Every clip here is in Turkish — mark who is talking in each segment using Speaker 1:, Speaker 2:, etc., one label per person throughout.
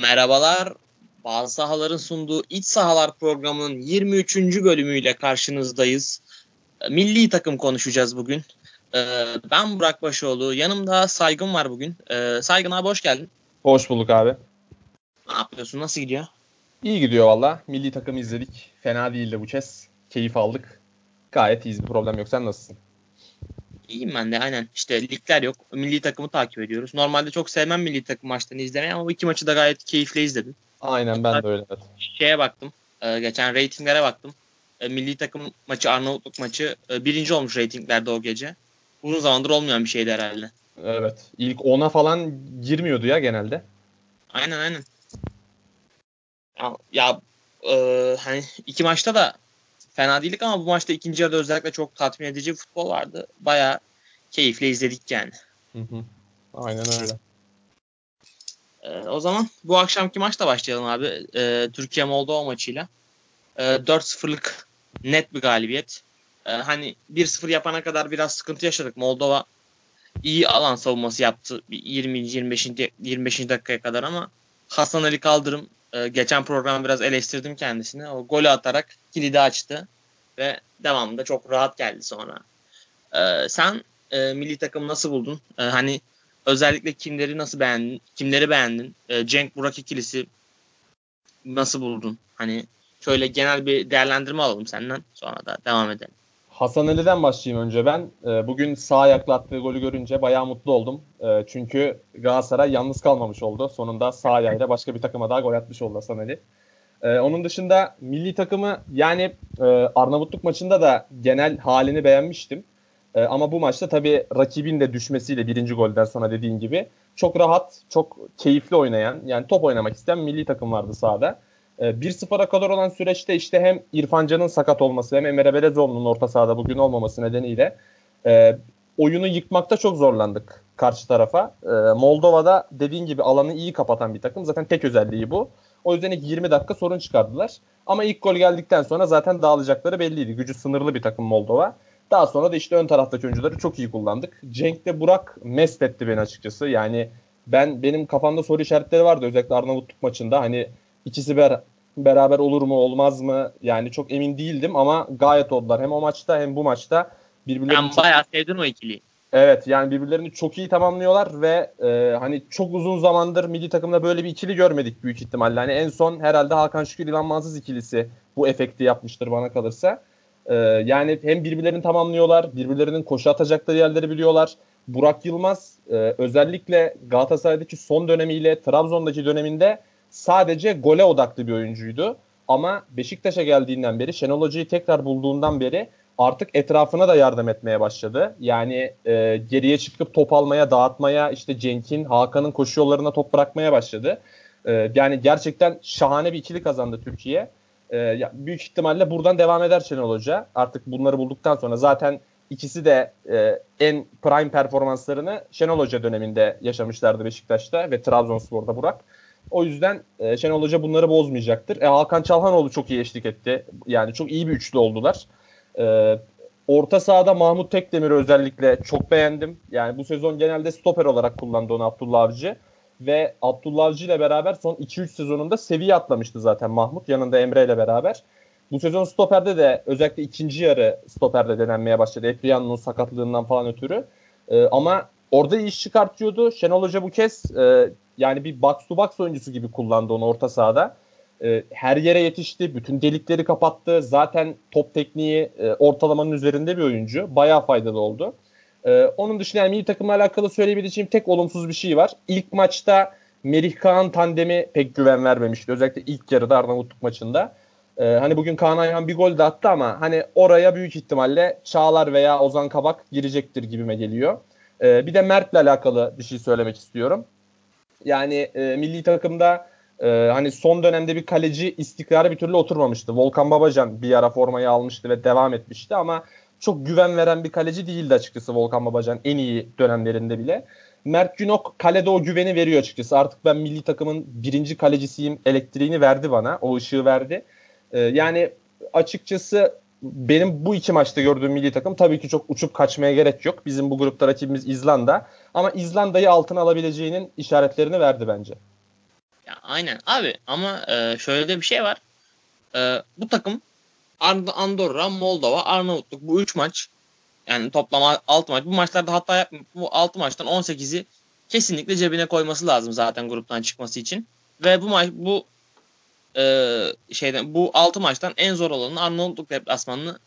Speaker 1: Merhabalar. Bazı sahaların sunduğu İç Sahalar programının 23. bölümüyle karşınızdayız. Milli takım konuşacağız bugün. Ee, ben Burak Başoğlu. Yanımda Saygın var bugün. Ee, Saygın abi hoş geldin.
Speaker 2: Hoş bulduk abi.
Speaker 1: Ne yapıyorsun? Nasıl gidiyor?
Speaker 2: İyi gidiyor valla. Milli takımı izledik. Fena değildi bu kez. Keyif aldık. Gayet iyiyiz. Bir problem yok. Sen nasılsın?
Speaker 1: İyiyim ben de aynen. İşte ligler yok. Milli takımı takip ediyoruz. Normalde çok sevmem milli takım maçlarını izlemeyi ama bu iki maçı da gayet keyifle izledim.
Speaker 2: Aynen ben de öyle.
Speaker 1: Şeye baktım. E, geçen reytinglere baktım. E, milli takım maçı Arnavutluk maçı e, birinci olmuş reytinglerde o gece. Uzun zamandır olmayan bir şeydi herhalde.
Speaker 2: Evet. İlk 10'a falan girmiyordu ya genelde.
Speaker 1: Aynen aynen. Ya, ya e, hani iki maçta da fena değildik ama bu maçta ikinci yarıda özellikle çok tatmin edici futbol vardı. Baya keyifle izledik yani.
Speaker 2: Hı hı. Aynen öyle.
Speaker 1: Ee, o zaman bu akşamki maçla başlayalım abi. Ee, Türkiye Moldova maçıyla. Ee, 4-0'lık net bir galibiyet. Ee, hani 1-0 yapana kadar biraz sıkıntı yaşadık. Moldova iyi alan savunması yaptı 20 25. 25. dakikaya kadar ama Hasan Ali Kaldırım e, geçen program biraz eleştirdim kendisini. O golü atarak kilidi açtı ve devamında çok rahat geldi sonra. Ee, sen e, milli takımı nasıl buldun? E, hani özellikle kimleri nasıl beğendin? Kimleri beğendin? Cenk Burak ikilisi nasıl buldun? Hani şöyle genel bir değerlendirme alalım senden. Sonra da devam edelim.
Speaker 2: Hasan Ali'den başlayayım önce ben. E, bugün sağ ayakla attığı golü görünce bayağı mutlu oldum. E, çünkü Galatasaray yalnız kalmamış oldu. Sonunda sağ ayağıyla başka bir takıma daha gol atmış oldu Hasan Ali. E, onun dışında milli takımı yani e, Arnavutluk maçında da genel halini beğenmiştim. E, ama bu maçta tabii rakibin de düşmesiyle birinci golden sonra dediğin gibi çok rahat, çok keyifli oynayan yani top oynamak isteyen milli takım vardı sahada. E, 1-0'a kadar olan süreçte işte hem İrfan Can'ın sakat olması hem Emre Belezoğlu'nun orta sahada bugün olmaması nedeniyle e, oyunu yıkmakta çok zorlandık karşı tarafa. E, Moldova'da dediğin gibi alanı iyi kapatan bir takım. Zaten tek özelliği bu. O yüzden ilk 20 dakika sorun çıkardılar. Ama ilk gol geldikten sonra zaten dağılacakları belliydi. Gücü sınırlı bir takım Moldova. Daha sonra da işte ön taraftaki oyuncuları çok iyi kullandık. Cenk de Burak mest etti beni açıkçası. Yani ben benim kafamda soru işaretleri vardı özellikle Arnavutluk maçında. Hani ikisi ber beraber olur mu olmaz mı? Yani çok emin değildim ama gayet oldular. Hem o maçta hem bu maçta
Speaker 1: birbirlerini Ben bayağı sevdim o ikiliyi.
Speaker 2: Evet yani birbirlerini çok iyi tamamlıyorlar ve e, hani çok uzun zamandır milli takımda böyle bir ikili görmedik büyük ihtimalle. Hani en son herhalde Hakan Şükür İlhan Mansız ikilisi bu efekti yapmıştır bana kalırsa. Ee, yani hem birbirlerini tamamlıyorlar, birbirlerinin koşu atacakları yerleri biliyorlar. Burak Yılmaz e, özellikle Galatasaray'daki son dönemiyle Trabzon'daki döneminde sadece gole odaklı bir oyuncuydu. Ama Beşiktaş'a geldiğinden beri Şenol Hoca'yı tekrar bulduğundan beri artık etrafına da yardım etmeye başladı. Yani e, geriye çıkıp top almaya, dağıtmaya, işte Cenk'in, Hakan'ın koşu yollarına top bırakmaya başladı. E, yani gerçekten şahane bir ikili kazandı Türkiye. E, büyük ihtimalle buradan devam eder Şenol Hoca. Artık bunları bulduktan sonra zaten ikisi de e, en prime performanslarını Şenol Hoca döneminde yaşamışlardı Beşiktaş'ta ve Trabzonspor'da Burak. O yüzden e, Şenol Hoca bunları bozmayacaktır. E, Hakan Çalhanoğlu çok iyi eşlik etti. Yani çok iyi bir üçlü oldular. E, orta sahada Mahmut Tekdemir'i özellikle çok beğendim. Yani bu sezon genelde stoper olarak kullandı onu Abdullah Avcı ve Abdullah Avcı ile beraber son 2-3 sezonunda seviye atlamıştı zaten Mahmut yanında Emre ile beraber. Bu sezon stoperde de özellikle ikinci yarı stoperde denenmeye başladı. Epriano'nun sakatlığından falan ötürü. Ee, ama orada iş çıkartıyordu. Şenol Hoca bu kez e, yani bir box to box oyuncusu gibi kullandı onu orta sahada. E, her yere yetişti. Bütün delikleri kapattı. Zaten top tekniği e, ortalamanın üzerinde bir oyuncu. Bayağı faydalı oldu. Ee, onun dışında yani milli takımla alakalı söyleyebileceğim tek olumsuz bir şey var. İlk maçta Merih Kaan tandemi pek güven vermemişti. Özellikle ilk yarıda Arnavutluk maçında. Ee, hani bugün Kaan Ayhan bir gol de attı ama hani oraya büyük ihtimalle Çağlar veya Ozan Kabak girecektir gibime geliyor. Bir de Mert'le alakalı bir şey söylemek istiyorum. Yani e, milli takımda e, hani son dönemde bir kaleci istikrarı bir türlü oturmamıştı. Volkan Babacan bir ara formayı almıştı ve devam etmişti ama çok güven veren bir kaleci değildi açıkçası Volkan Babacan en iyi dönemlerinde bile. Mert Günok kalede o güveni veriyor açıkçası. Artık ben milli takımın birinci kalecisiyim elektriğini verdi bana. O ışığı verdi. Ee, yani açıkçası benim bu iki maçta gördüğüm milli takım tabii ki çok uçup kaçmaya gerek yok. Bizim bu grupta rakibimiz İzlanda. Ama İzlanda'yı altına alabileceğinin işaretlerini verdi bence.
Speaker 1: Ya aynen abi ama e, şöyle de bir şey var. E, bu takım Andorra, Moldova, Arnavutluk bu 3 maç yani toplam 6 maç. Bu maçlarda hatta bu 6 maçtan 18'i kesinlikle cebine koyması lazım zaten gruptan çıkması için. Ve bu maç bu e, şeyden bu 6 maçtan en zor olanı Arnavutluk deplasmanını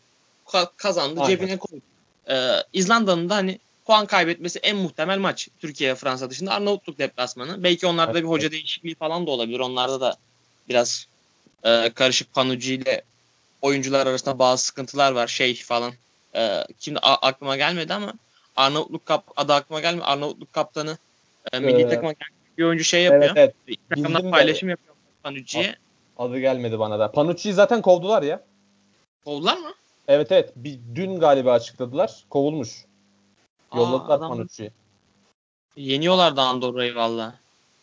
Speaker 1: kazandı, Aynen. cebine koydu. E, İzlanda'nın da hani puan kaybetmesi en muhtemel maç Türkiye Fransa dışında Arnavutluk deplasmanı. Belki onlarda evet. bir hoca değişikliği falan da olabilir. Onlarda da biraz e, karışık Panucci ile oyuncular arasında bazı sıkıntılar var. Şey falan. E, şimdi a- aklıma gelmedi ama Arnavutluk kap adı aklıma gelmedi. Arnavutluk kaptanı e, milli ee, takıma bir oyuncu şey yapıyor. Evet, evet. Takımda paylaşım de. yapıyor Panucci'ye.
Speaker 2: Adı gelmedi bana da. Panucci'yi zaten kovdular ya.
Speaker 1: Kovdular mı?
Speaker 2: Evet evet. Bir, dün galiba açıkladılar. Kovulmuş. Yolladılar Aa, Panucci'yi.
Speaker 1: Yeniyorlar da Andorra'yı valla.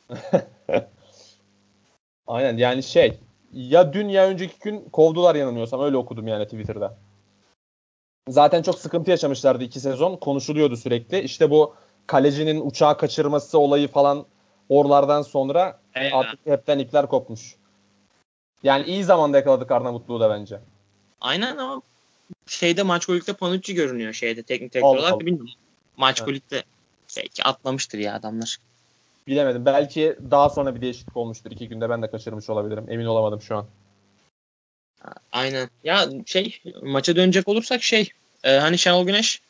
Speaker 2: Aynen yani şey ya dün ya önceki gün kovdular yanılmıyorsam öyle okudum yani Twitter'da. Zaten çok sıkıntı yaşamışlardı iki sezon. Konuşuluyordu sürekli. İşte bu kalecinin uçağı kaçırması olayı falan oralardan sonra Eyvallah. artık hepten ipler kopmuş. Yani iyi zamanda yakaladık Arnavutluğu da bence.
Speaker 1: Aynen ama şeyde maç golükte Panucci görünüyor şeyde teknik direktör olarak bilmiyorum. Maç evet. golükte belki atlamıştır ya adamlar.
Speaker 2: Bilemedim. Belki daha sonra bir değişiklik olmuştur. iki günde ben de kaçırmış olabilirim. Emin olamadım şu an.
Speaker 1: Aynen. Ya şey maça dönecek olursak şey e, hani Şenol Güneş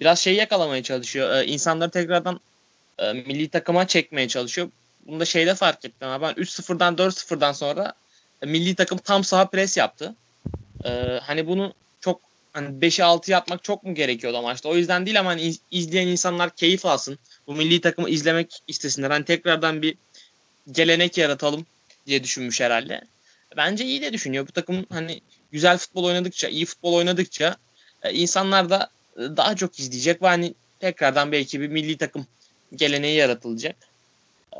Speaker 1: biraz şeyi yakalamaya çalışıyor. E, insanları tekrardan e, milli takıma çekmeye çalışıyor. Bunu da şeyde fark ettim. Ama ben 3-0'dan 4-0'dan sonra milli takım tam saha pres yaptı. E, hani bunu çok hani 5'e 6 yapmak çok mu gerekiyordu maçta? O yüzden değil ama hani izleyen insanlar keyif alsın. Bu milli takımı izlemek istesinler. Hani tekrardan bir gelenek yaratalım diye düşünmüş herhalde. Bence iyi de düşünüyor. Bu takım hani güzel futbol oynadıkça, iyi futbol oynadıkça e, insanlar da e, daha çok izleyecek ve hani tekrardan belki bir milli takım geleneği yaratılacak.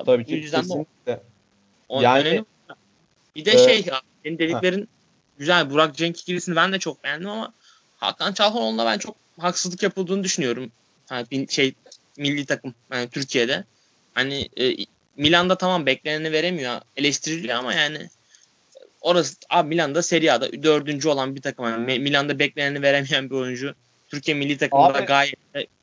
Speaker 2: Tabii ki. yüzden kesinlikle.
Speaker 1: O, yani önemli. Bir de şey ya, senin dediklerin ha. güzel. Burak Cenk ikilisini ben de çok beğendim ama Hakan Çalhanoğlu'na ben çok haksızlık yapıldığını düşünüyorum. Yani şey milli takım yani Türkiye'de. Hani e, Milan'da tamam bekleneni veremiyor. Eleştiriliyor ama yani orası abi Milan'da Serie A'da dördüncü olan bir takım. Yani Milan'da bekleneni veremeyen bir oyuncu. Türkiye milli takımında abi, gayet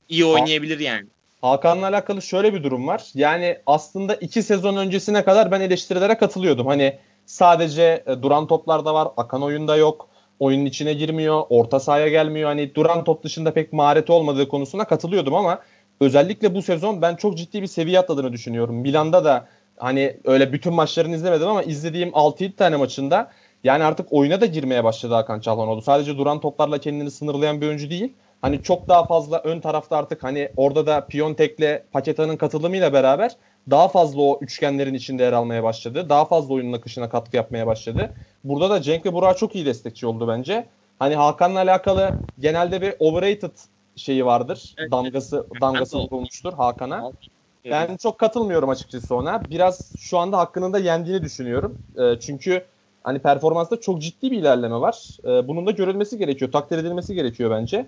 Speaker 1: iyi oynayabilir yani.
Speaker 2: Hakan'la alakalı şöyle bir durum var. Yani aslında iki sezon öncesine kadar ben eleştirilere katılıyordum. Hani sadece e, duran toplarda var, akan oyunda yok, oyunun içine girmiyor, orta sahaya gelmiyor. Hani duran top dışında pek mahareti olmadığı konusuna katılıyordum ama özellikle bu sezon ben çok ciddi bir seviye atladığını düşünüyorum. Milan'da da hani öyle bütün maçlarını izlemedim ama izlediğim 6-7 tane maçında yani artık oyuna da girmeye başladı Hakan Çalhanoğlu. Sadece duran toplarla kendini sınırlayan bir oyuncu değil. Hani çok daha fazla ön tarafta artık hani orada da Piontek'le Paketa'nın katılımıyla beraber daha fazla o üçgenlerin içinde yer almaya başladı. Daha fazla oyunun akışına katkı yapmaya başladı. Burada da Cenk ve Burak çok iyi destekçi oldu bence. Hani Hakan'la alakalı genelde bir overrated şeyi vardır. Evet. Damgası damgası vurulmuştur Hakan'a. Ben çok katılmıyorum açıkçası ona. Biraz şu anda hakkının da yendiğini düşünüyorum. E, çünkü hani performansta çok ciddi bir ilerleme var. E, bunun da görülmesi gerekiyor, takdir edilmesi gerekiyor bence.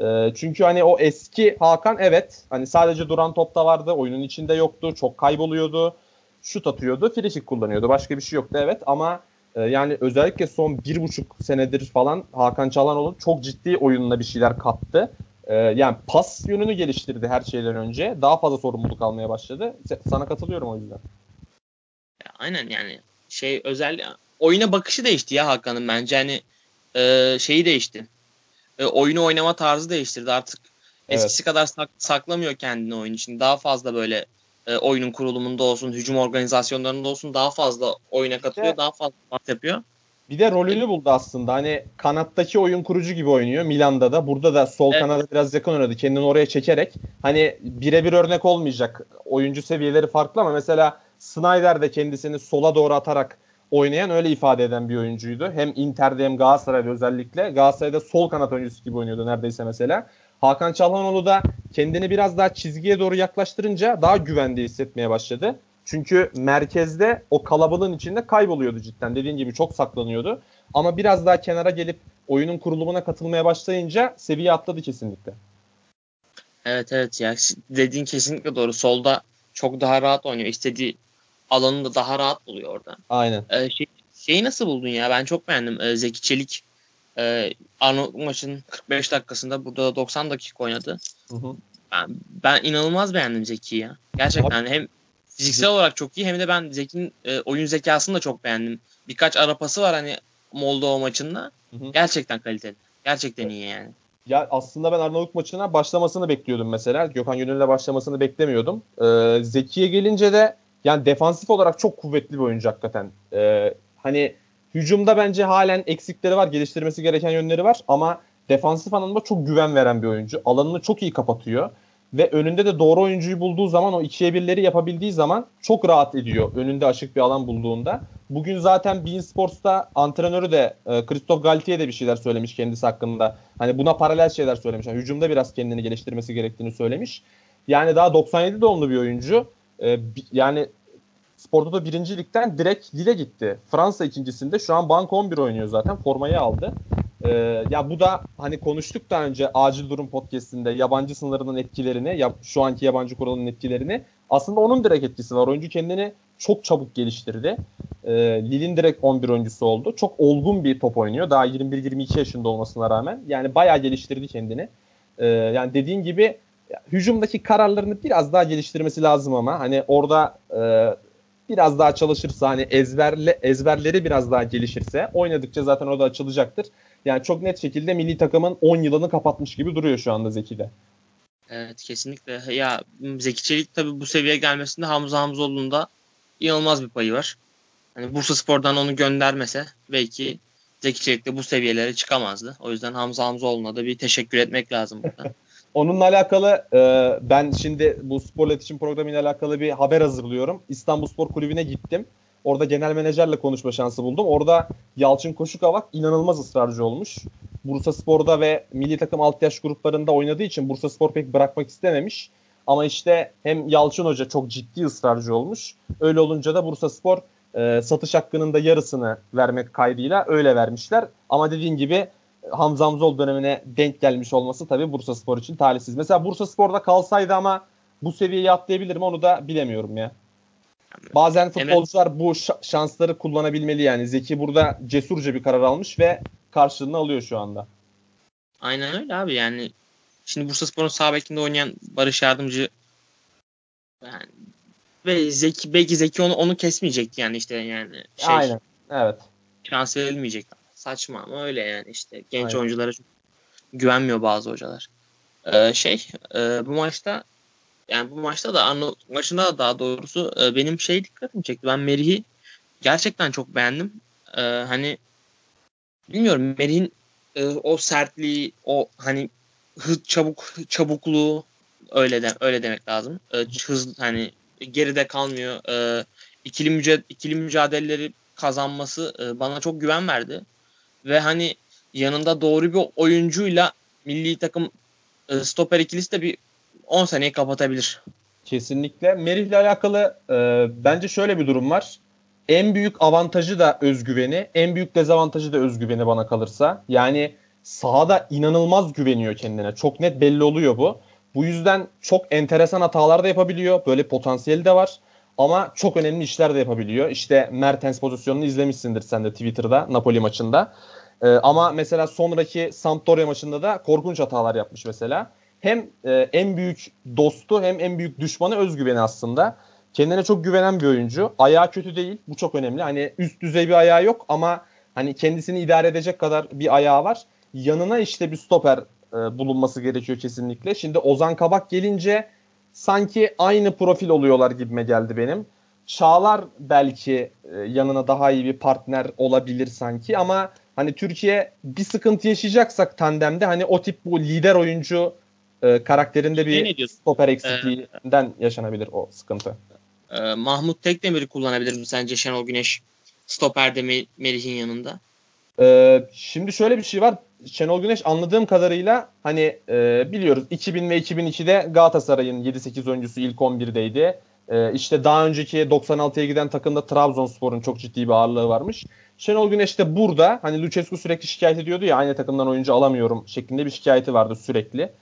Speaker 2: E, çünkü hani o eski Hakan evet hani sadece duran topta vardı, oyunun içinde yoktu, çok kayboluyordu, şut atıyordu, frikik kullanıyordu. Başka bir şey yoktu evet ama e, yani özellikle son bir buçuk senedir falan Hakan Çalhanoğlu çok ciddi oyununa bir şeyler kattı. Ee, yani pas yönünü geliştirdi her şeyden önce. Daha fazla sorumluluk almaya başladı. Sana katılıyorum o yüzden.
Speaker 1: Aynen yani şey özel oyuna bakışı değişti ya Hakan'ın bence hani e, şeyi değişti. E, oyunu oynama tarzı değiştirdi artık. Eskisi evet. kadar sak, saklamıyor kendini oyun için. Daha fazla böyle e, oyunun kurulumunda olsun, hücum organizasyonlarında olsun daha fazla oyuna katılıyor, işte, daha fazla pas yapıyor.
Speaker 2: Bir de rolünü buldu aslında. Hani kanattaki oyun kurucu gibi oynuyor Milan'da da. Burada da sol evet. kanada biraz yakın oynadı. Kendini oraya çekerek. Hani birebir örnek olmayacak. Oyuncu seviyeleri farklı ama mesela Snyder de kendisini sola doğru atarak oynayan öyle ifade eden bir oyuncuydu. Hem Inter'de hem Galatasaray'da özellikle. Galatasaray'da sol kanat oyuncusu gibi oynuyordu neredeyse mesela. Hakan Çalhanoğlu da kendini biraz daha çizgiye doğru yaklaştırınca daha güvende hissetmeye başladı. Çünkü merkezde o kalabalığın içinde kayboluyordu cidden. Dediğin gibi çok saklanıyordu. Ama biraz daha kenara gelip oyunun kurulumuna katılmaya başlayınca seviye atladı kesinlikle.
Speaker 1: Evet evet ya dediğin kesinlikle doğru. Solda çok daha rahat oynuyor. İstediği alanını da daha rahat buluyor orada.
Speaker 2: Aynen.
Speaker 1: Ee, şey, şeyi nasıl buldun ya? Ben çok beğendim. Ee, Zeki Çelik e, Arnold maçın 45 dakikasında burada da 90 dakika oynadı.
Speaker 2: Hı hı.
Speaker 1: Ben, ben inanılmaz beğendim Zeki'yi ya. Gerçekten hem fiziksel olarak çok iyi hem de ben Zeki'nin e, oyun zekasını da çok beğendim. Birkaç arapası var hani Moldova maçında.
Speaker 2: Hı hı.
Speaker 1: Gerçekten kaliteli. Gerçekten iyi yani.
Speaker 2: Ya aslında ben Arnavut maçına başlamasını bekliyordum mesela. Gökhan Gönül'le başlamasını beklemiyordum. Ee, Zeki'ye gelince de yani defansif olarak çok kuvvetli bir oyuncu hakikaten. Ee, hani hücumda bence halen eksikleri var, geliştirmesi gereken yönleri var ama defansif anlamda çok güven veren bir oyuncu. Alanını çok iyi kapatıyor ve önünde de doğru oyuncuyu bulduğu zaman o ikiye birleri yapabildiği zaman çok rahat ediyor önünde açık bir alan bulduğunda. Bugün zaten Bein Sports'ta antrenörü de e, Christophe Galtier de bir şeyler söylemiş kendisi hakkında. Hani buna paralel şeyler söylemiş. Yani hücumda biraz kendini geliştirmesi gerektiğini söylemiş. Yani daha 97 doğumlu bir oyuncu. E, yani Sportoto birinci ligden direkt Lille gitti. Fransa ikincisinde şu an Bank 11 oynuyor zaten. Formayı aldı. Ee, ya bu da hani konuştuk daha önce acil durum podcast'inde yabancı sınırının etkilerini, ya, şu anki yabancı kuralının etkilerini. Aslında onun direkt etkisi var. Oyuncu kendini çok çabuk geliştirdi. Ee, Lille'in direkt 11 oyuncusu oldu. Çok olgun bir top oynuyor. Daha 21-22 yaşında olmasına rağmen. Yani bayağı geliştirdi kendini. Ee, yani dediğin gibi hücumdaki kararlarını biraz daha geliştirmesi lazım ama hani orada e, biraz daha çalışırsa hani ezberle ezberleri biraz daha gelişirse oynadıkça zaten o da açılacaktır. Yani çok net şekilde milli takımın 10 yılını kapatmış gibi duruyor şu anda Zeki'de.
Speaker 1: Evet kesinlikle. Ya Zeki Çelik tabii bu seviyeye gelmesinde Hamza Hamzoğlu'nun da inanılmaz bir payı var. Hani Bursa Spor'dan onu göndermese belki Zeki Çelik de bu seviyelere çıkamazdı. O yüzden Hamza Hamzoğlu'na da bir teşekkür etmek lazım burada.
Speaker 2: Onunla alakalı e, ben şimdi bu spor iletişim programıyla alakalı bir haber hazırlıyorum. İstanbul Spor Kulübü'ne gittim. Orada genel menajerle konuşma şansı buldum. Orada Yalçın Koşukavak inanılmaz ısrarcı olmuş. Bursa Spor'da ve milli takım alt yaş gruplarında oynadığı için Bursa Spor pek bırakmak istememiş. Ama işte hem Yalçın Hoca çok ciddi ısrarcı olmuş. Öyle olunca da Bursa Spor e, satış hakkının da yarısını vermek kaydıyla öyle vermişler. Ama dediğin gibi Hamza Hamzoğlu dönemine denk gelmiş olması tabii Bursa Spor için talihsiz. Mesela Bursa Spor'da kalsaydı ama bu seviyeyi atlayabilir mi onu da bilemiyorum ya. Bazen futbolcular evet. bu şansları kullanabilmeli yani. Zeki burada cesurca bir karar almış ve karşılığını alıyor şu anda.
Speaker 1: Aynen öyle abi yani. Şimdi Bursa Spor'un sağ bekinde oynayan Barış Yardımcı yani ve Zeki belki Zeki onu onu kesmeyecekti yani işte yani
Speaker 2: şey. Aynen. Evet.
Speaker 1: Şans verilmeyecek. Saçma ama öyle yani işte genç Aynen. oyunculara çok güvenmiyor bazı hocalar. Ee, şey e, bu maçta yani bu maçta da Arnold maçında da daha doğrusu e, benim şey dikkatimi çekti. Ben Merih'i gerçekten çok beğendim. E, hani bilmiyorum Merih'in e, o sertliği, o hani hız çabuk çabukluğu öyle de öyle demek lazım. E, hız hani geride kalmıyor. E, ikili mücad ikili mücadeleleri kazanması e, bana çok güven verdi. Ve hani yanında doğru bir oyuncuyla milli takım e, stoper ikilisi de bir 10 seneyi kapatabilir.
Speaker 2: Kesinlikle. Merih ile alakalı e, bence şöyle bir durum var. En büyük avantajı da özgüveni, en büyük dezavantajı da özgüveni bana kalırsa. Yani sahada inanılmaz güveniyor kendine. Çok net belli oluyor bu. Bu yüzden çok enteresan hatalar da yapabiliyor. Böyle potansiyeli de var. Ama çok önemli işler de yapabiliyor. İşte Mertens pozisyonunu izlemişsindir sen de Twitter'da Napoli maçında. Ee, ama mesela sonraki Sampdoria maçında da korkunç hatalar yapmış mesela hem e, en büyük dostu hem en büyük düşmanı özgüveni aslında. Kendine çok güvenen bir oyuncu. Ayağı kötü değil. Bu çok önemli. Hani üst düzey bir ayağı yok ama hani kendisini idare edecek kadar bir ayağı var. Yanına işte bir stoper e, bulunması gerekiyor kesinlikle. Şimdi Ozan Kabak gelince sanki aynı profil oluyorlar gibime geldi benim. Çağlar belki e, yanına daha iyi bir partner olabilir sanki ama hani Türkiye bir sıkıntı yaşayacaksak tandemde hani o tip bu lider oyuncu e, karakterinde bir stoper eksikliğinden ee, yaşanabilir o sıkıntı.
Speaker 1: E, Mahmut Tekdemir'i kullanabilir mi sence Şenol Güneş stoperde Melih'in yanında?
Speaker 2: E, şimdi şöyle bir şey var. Şenol Güneş anladığım kadarıyla hani e, biliyoruz 2000 ve 2002'de Galatasaray'ın 7-8 oyuncusu ilk 11'deydi. E, işte daha önceki 96'ya giden takımda Trabzonspor'un çok ciddi bir ağırlığı varmış. Şenol Güneş de burada hani Lucescu sürekli şikayet ediyordu ya aynı takımdan oyuncu alamıyorum şeklinde bir şikayeti vardı sürekli.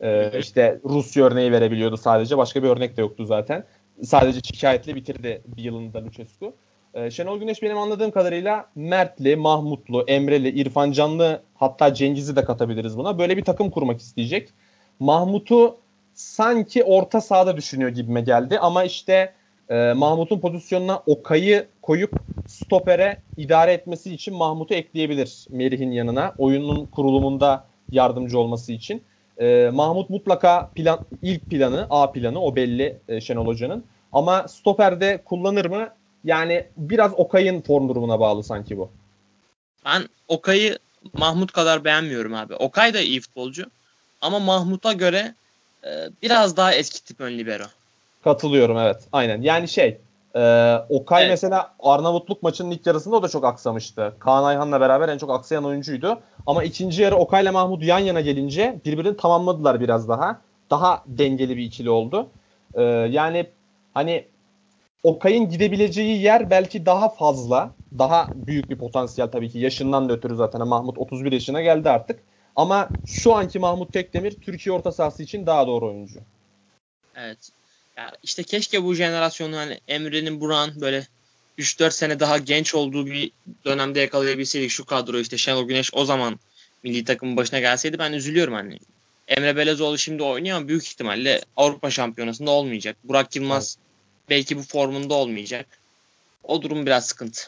Speaker 2: Ee, işte Rusya örneği verebiliyordu sadece. Başka bir örnek de yoktu zaten. sadece şikayetle bitirdi bir yılında Lucescu. Ee, Şenol Güneş benim anladığım kadarıyla Mertli, Mahmutlu, Emreli, İrfan Canlı hatta Cengiz'i de katabiliriz buna. Böyle bir takım kurmak isteyecek. Mahmut'u sanki orta sahada düşünüyor gibime geldi ama işte e, Mahmut'un pozisyonuna Okay'ı koyup stopere idare etmesi için Mahmut'u ekleyebilir Merih'in yanına. Oyunun kurulumunda yardımcı olması için. E, Mahmut mutlaka plan ilk planı, A planı o belli e, Şenol Hoca'nın. Ama stoperde kullanır mı? Yani biraz Okay'ın form durumuna bağlı sanki bu.
Speaker 1: Ben Okay'ı Mahmut kadar beğenmiyorum abi. Okay da iyi futbolcu. Ama Mahmut'a göre e, biraz daha eski tip ön libero.
Speaker 2: Katılıyorum evet. Aynen. Yani şey e, Okay evet. mesela Arnavutluk maçının ilk yarısında o da çok aksamıştı. Kaan Ayhan'la beraber en çok aksayan oyuncuydu. Ama ikinci yarı Okay ile Mahmut yan yana gelince birbirini tamamladılar biraz daha. Daha dengeli bir ikili oldu. E, yani hani Okay'ın gidebileceği yer belki daha fazla. Daha büyük bir potansiyel tabii ki. Yaşından da ötürü zaten. Mahmut 31 yaşına geldi artık. Ama şu anki Mahmut Tekdemir Türkiye orta sahası için daha doğru oyuncu.
Speaker 1: Evet. Ya işte keşke bu jenerasyonu hani Emre'nin Buran böyle 3-4 sene daha genç olduğu bir dönemde yakalayabilseydik şu kadro işte Şenol Güneş o zaman milli takımın başına gelseydi ben üzülüyorum hani. Emre Belezoğlu şimdi oynuyor ama büyük ihtimalle Avrupa Şampiyonası'nda olmayacak. Burak Yılmaz. Belki bu formunda olmayacak. O durum biraz sıkıntı.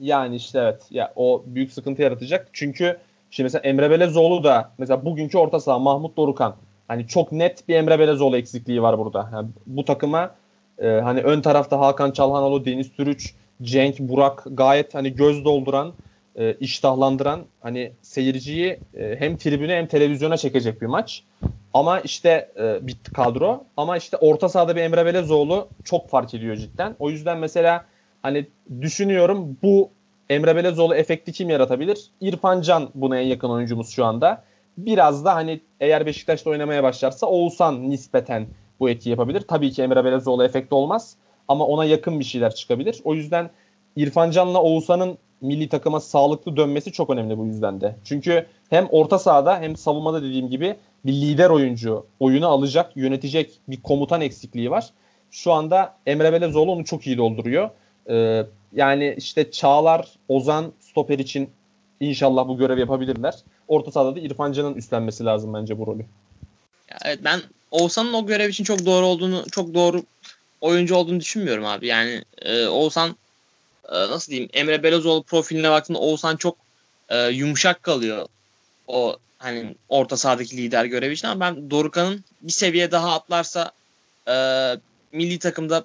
Speaker 2: Yani işte evet. Ya o büyük sıkıntı yaratacak. Çünkü şimdi mesela Emre Belezoğlu da mesela bugünkü orta saha Mahmut Dorukan Hani çok net bir Emre Belezoğlu eksikliği var burada. Yani bu takıma e, hani ön tarafta Hakan Çalhanoğlu, Deniz Türüç, Cenk, Burak gayet hani göz dolduran, e, iştahlandıran hani seyirciyi e, hem tribüne hem televizyona çekecek bir maç. Ama işte e, bitti kadro. Ama işte orta sahada bir Emre Belezoğlu çok fark ediyor cidden. O yüzden mesela hani düşünüyorum bu Emre Belezoğlu efekti kim yaratabilir? İrfan Can buna en yakın oyuncumuz şu anda biraz da hani eğer Beşiktaş'ta oynamaya başlarsa Oğuzhan nispeten bu etki yapabilir. Tabii ki Emre Belezoğlu efekt olmaz ama ona yakın bir şeyler çıkabilir. O yüzden İrfan Can'la Oğuzhan'ın milli takıma sağlıklı dönmesi çok önemli bu yüzden de. Çünkü hem orta sahada hem savunmada dediğim gibi bir lider oyuncu oyunu alacak, yönetecek bir komutan eksikliği var. Şu anda Emre Belezoğlu onu çok iyi dolduruyor. Ee, yani işte Çağlar, Ozan stoper için inşallah bu görev yapabilirler orta sahada da İrfan Can'ın üstlenmesi lazım bence bu rolü.
Speaker 1: Evet ben Oğuzhan'ın o görev için çok doğru olduğunu, çok doğru oyuncu olduğunu düşünmüyorum abi. Yani e, Oğuzhan e, nasıl diyeyim Emre Belözoğlu profiline baktığında Oğuzhan çok e, yumuşak kalıyor. O hani orta sahadaki lider görevi için ama ben Dorukan'ın bir seviye daha atlarsa e, milli takımda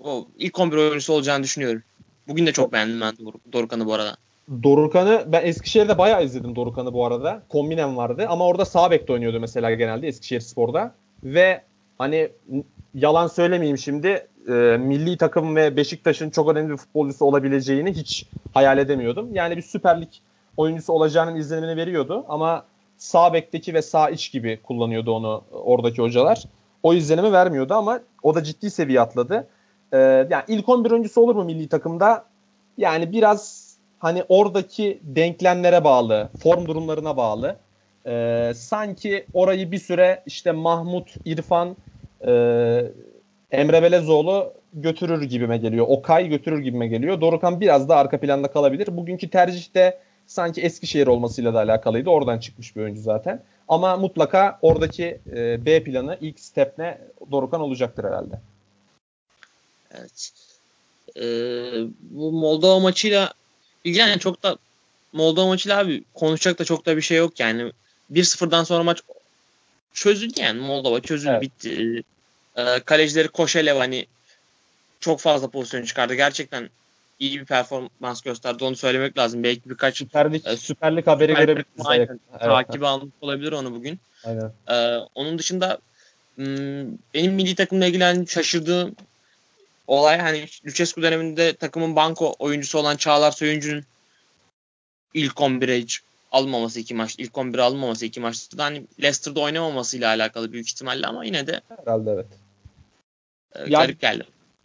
Speaker 1: o ilk 11 oyuncusu olacağını düşünüyorum. Bugün de çok beğendim ben Dorukan'ı bu arada.
Speaker 2: Dorukan'ı ben Eskişehir'de bayağı izledim Dorukan'ı bu arada. Kombinem vardı ama orada sağ bekte oynuyordu mesela genelde Eskişehir Spor'da. Ve hani yalan söylemeyeyim şimdi e, milli takım ve Beşiktaş'ın çok önemli bir futbolcusu olabileceğini hiç hayal edemiyordum. Yani bir Süper Lig oyuncusu olacağının izlenimini veriyordu ama sağ bekteki ve sağ iç gibi kullanıyordu onu oradaki hocalar. O izlenimi vermiyordu ama o da ciddi seviye atladı. Ee, yani ilk 11 oyuncusu olur mu milli takımda? Yani biraz hani oradaki denklemlere bağlı, form durumlarına bağlı. Ee, sanki orayı bir süre işte Mahmut, İrfan, e, Emre Belezoğlu götürür gibime geliyor. Okay götürür gibime geliyor. Dorukan biraz da arka planda kalabilir. Bugünkü tercih de sanki Eskişehir olmasıyla da alakalıydı. Oradan çıkmış bir oyuncu zaten. Ama mutlaka oradaki e, B planı ilk step ne Dorukan olacaktır herhalde.
Speaker 1: Evet. Ee, bu Moldova maçıyla yani çok da Moldova maçıyla abi konuşacak da çok da bir şey yok yani. 1-0'dan sonra maç çözüldü yani Moldova çözüldü evet. bitti. Ee, kalecileri Koşelev hani çok fazla pozisyon çıkardı. Gerçekten iyi bir performans gösterdi. Onu söylemek lazım. Belki birkaç
Speaker 2: Süper Lig, e, Süper Lig haberi görebiliriz.
Speaker 1: Evet. Takibi almış olabilir onu bugün.
Speaker 2: Aynen.
Speaker 1: Ee, onun dışında benim milli takımla ilgili hani şaşırdığım olay hani Lucescu döneminde takımın banko oyuncusu olan Çağlar Söyüncü'nün ilk 11'e hiç almaması iki maç, ilk 11'e alınmaması iki maçta da hani Leicester'da oynamamasıyla alakalı büyük ihtimalle ama yine de
Speaker 2: herhalde evet.
Speaker 1: E, ya, garip geldi.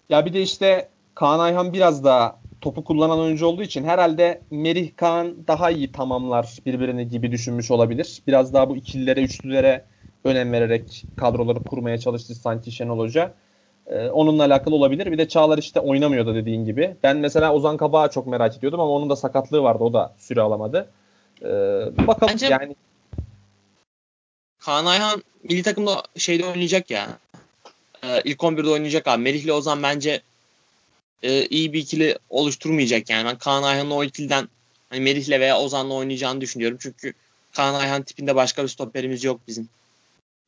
Speaker 2: Ya bir de işte Kaan Ayhan biraz daha topu kullanan oyuncu olduğu için herhalde Merih Kaan daha iyi tamamlar birbirini gibi düşünmüş olabilir. Biraz daha bu ikililere, üçlülere önem vererek kadroları kurmaya çalıştı sanki Şenol Hoca. Ee, onunla alakalı olabilir. Bir de Çağlar işte oynamıyordu dediğin gibi. Ben mesela Ozan Kabak'ı çok merak ediyordum ama onun da sakatlığı vardı. O da süre alamadı. Ee, bakalım Bence yani.
Speaker 1: Kaan Ayhan milli takımda şeyde oynayacak ya. Ee, ilk 11'de oynayacak abi. Melih ile Ozan bence e, iyi bir ikili oluşturmayacak yani. Ben Kaan Ayhan'ın o ikiliden hani Melih'le veya Ozan'la oynayacağını düşünüyorum. Çünkü Kaan Ayhan tipinde başka bir stoperimiz yok bizim.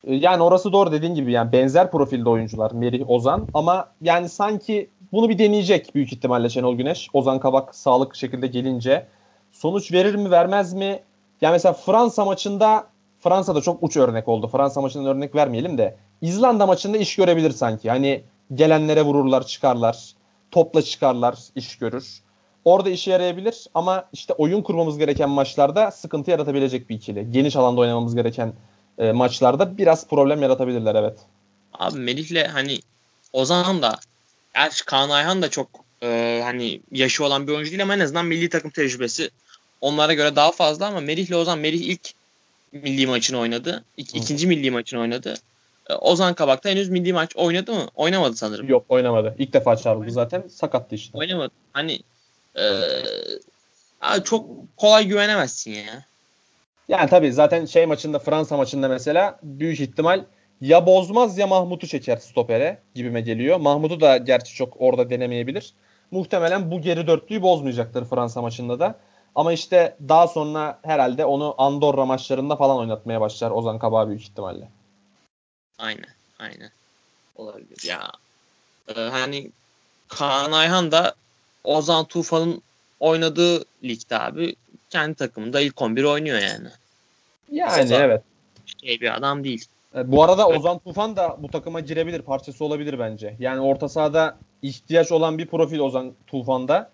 Speaker 2: Ee, yani orası doğru dediğin gibi yani benzer profilde oyuncular Merih Ozan ama yani sanki bunu bir deneyecek büyük ihtimalle Şenol Güneş. Ozan Kabak sağlık şekilde gelince sonuç verir mi vermez mi? Yani mesela Fransa maçında Fransa'da çok uç örnek oldu. Fransa maçından örnek vermeyelim de İzlanda maçında iş görebilir sanki. Hani gelenlere vururlar, çıkarlar. Topla çıkarlar, iş görür. Orada işe yarayabilir ama işte oyun kurmamız gereken maçlarda sıkıntı yaratabilecek bir ikili. Geniş alanda oynamamız gereken e, maçlarda biraz problem yaratabilirler evet.
Speaker 1: Abi Melih'le hani Ozan da gerçi Kaan Ayhan da çok e, hani yaşı olan bir oyuncu değil ama en azından milli takım tecrübesi onlara göre daha fazla ama Melih'le Ozan Melih ilk milli maçını oynadı. İk, ikinci milli maçını oynadı. E, Ozan Kabak da henüz milli maç oynadı mı? Oynamadı sanırım.
Speaker 2: Yok oynamadı. İlk defa çağrıldı zaten. Sakattı işte.
Speaker 1: Oynamadı. Hani e, çok kolay güvenemezsin ya.
Speaker 2: Yani tabii zaten şey maçında Fransa maçında mesela büyük ihtimal ya bozmaz ya Mahmut'u çeker stopere gibime geliyor. Mahmut'u da gerçi çok orada denemeyebilir. Muhtemelen bu geri dörtlüyü bozmayacaktır Fransa maçında da. Ama işte daha sonra herhalde onu Andorra maçlarında falan oynatmaya başlar Ozan Kabak büyük ihtimalle.
Speaker 1: Aynen, aynen. Olabilir ya. Ee, hani Kaan Ayhan da Ozan Tufan'ın oynadığı ligde abi kendi takımında ilk 11 oynuyor yani.
Speaker 2: Yani Ozan evet.
Speaker 1: Şey bir adam değil.
Speaker 2: E, bu arada Ozan Tufan da bu takıma girebilir, parçası olabilir bence. Yani orta sahada ihtiyaç olan bir profil Ozan Tufan'da.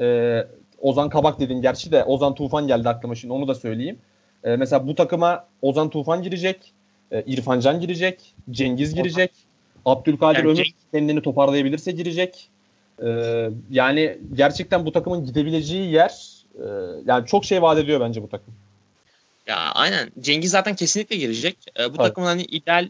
Speaker 2: Ee, Ozan Kabak dedin gerçi de Ozan Tufan geldi aklıma şimdi onu da söyleyeyim. Ee, mesela bu takıma Ozan Tufan girecek, e, İrfan Can girecek, Cengiz girecek, Abdülkadir yani Ömür kendini toparlayabilirse girecek. Ee, yani gerçekten bu takımın gidebileceği yer e, yani çok şey vaat ediyor bence bu takım.
Speaker 1: Ya aynen. Cengiz zaten kesinlikle girecek. Ee, bu Tabii. takımın hani ideal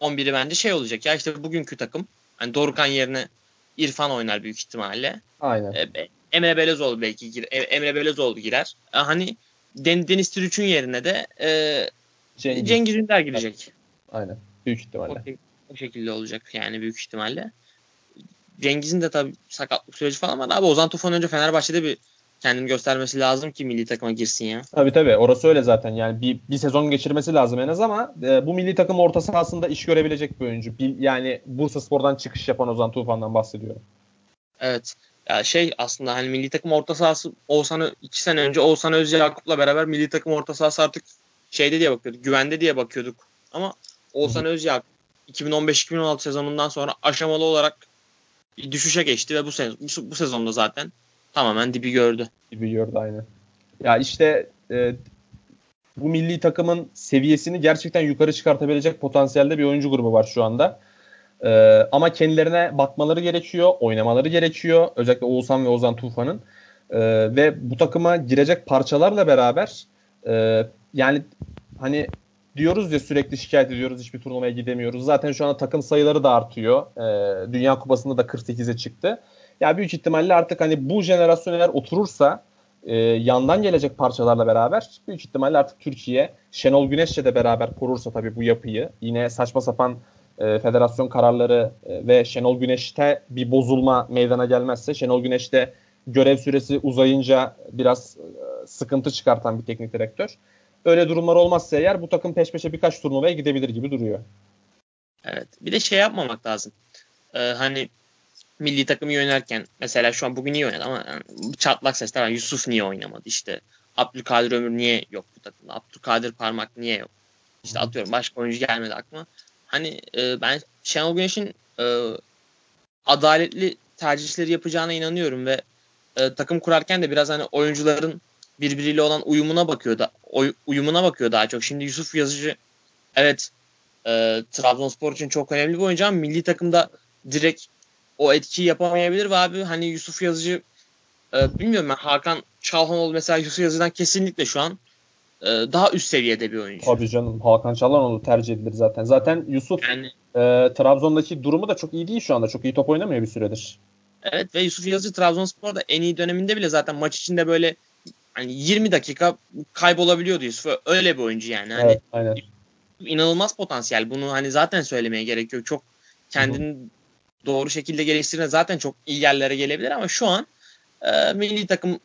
Speaker 1: 11'i bence şey olacak. Ya işte bugünkü takım hani Dorukan yerine İrfan oynar büyük ihtimalle.
Speaker 2: Aynen. Ee,
Speaker 1: Emre Belezoğlu belki gir, e, Emre Belezoğlu girer. Ee, hani Den Deniz Türüç'ün yerine de e, Cengiz. Cengiz Ünder girecek.
Speaker 2: Aynen. Büyük ihtimalle.
Speaker 1: O, o şekilde olacak yani büyük ihtimalle. Cengiz'in de tabii sakatlık süreci falan var. Abi Ozan Tufan önce Fenerbahçe'de bir kendini göstermesi lazım ki milli takıma girsin ya.
Speaker 2: Tabii tabii orası öyle zaten yani bir, bir sezon geçirmesi lazım en az ama e, bu milli takım orta sahasında iş görebilecek bir oyuncu. Bir, yani Bursa Spor'dan çıkış yapan Ozan Tufan'dan bahsediyorum.
Speaker 1: Evet. Ya şey aslında hani milli takım orta sahası Oğuzhan iki sene önce Oğuzhan Özyakup'la beraber milli takım orta sahası artık şeyde diye bakıyorduk. Güvende diye bakıyorduk. Ama Oğuzhan Özyakup 2015-2016 sezonundan sonra aşamalı olarak düşüşe geçti ve bu sezon bu, bu sezonda zaten tamamen dibi gördü.
Speaker 2: Dibi gördü aynen. Ya işte e, bu milli takımın seviyesini gerçekten yukarı çıkartabilecek potansiyelde bir oyuncu grubu var şu anda. E, ama kendilerine bakmaları gerekiyor, oynamaları gerekiyor. Özellikle Oğuzhan ve Ozan Tufan'ın. E, ve bu takıma girecek parçalarla beraber e, yani hani diyoruz ya sürekli şikayet ediyoruz hiçbir turnuvaya gidemiyoruz. Zaten şu anda takım sayıları da artıyor. E, Dünya Kupası'nda da 48'e çıktı. Ya büyük ihtimalle artık hani bu jenerasyon eğer oturursa e, yandan gelecek parçalarla beraber büyük ihtimalle artık Türkiye Şenol Güneş'le de beraber korursa tabii bu yapıyı yine saçma sapan e, federasyon kararları e, ve Şenol Güneş'te bir bozulma meydana gelmezse Şenol Güneş'te görev süresi uzayınca biraz e, sıkıntı çıkartan bir teknik direktör. Öyle durumlar olmazsa eğer bu takım peş peşe birkaç turnuvaya gidebilir gibi duruyor.
Speaker 1: Evet. Bir de şey yapmamak lazım. Ee, hani milli takımı yönerken mesela şu an bugün iyi oynadı ama yani çatlak sesler var. Yusuf niye oynamadı? İşte Abdülkadir Ömür niye yok bu takımda? Abdülkadir Parmak niye yok? İşte atıyorum başka oyuncu gelmedi aklıma. Hani e, ben Şenol Güneş'in e, adaletli tercihleri yapacağına inanıyorum ve e, takım kurarken de biraz hani oyuncuların birbiriyle olan uyumuna bakıyor da oy, uyumuna bakıyor daha çok. Şimdi Yusuf Yazıcı evet e, Trabzonspor için çok önemli bir oyuncu ama milli takımda direkt o etkiyi yapamayabilir ve abi hani Yusuf Yazıcı e, bilmiyorum ben Hakan Çalhanoğlu mesela Yusuf Yazıcı'dan kesinlikle şu an e, daha üst seviyede bir oyuncu.
Speaker 2: Tabii canım Hakan Çalhanoğlu tercih edilir zaten. Zaten Yusuf yani, e, Trabzon'daki durumu da çok iyi değil şu anda. Çok iyi top oynamıyor bir süredir.
Speaker 1: Evet ve Yusuf Yazıcı Trabzonspor'da en iyi döneminde bile zaten maç içinde böyle hani 20 dakika kaybolabiliyordu Yusuf. Öyle bir oyuncu yani. Hani evet, aynen. inanılmaz potansiyel. Bunu hani zaten söylemeye gerek yok. Çok kendini. Doğru şekilde geliştirme zaten çok iyi yerlere gelebilir ama şu an e, milli takım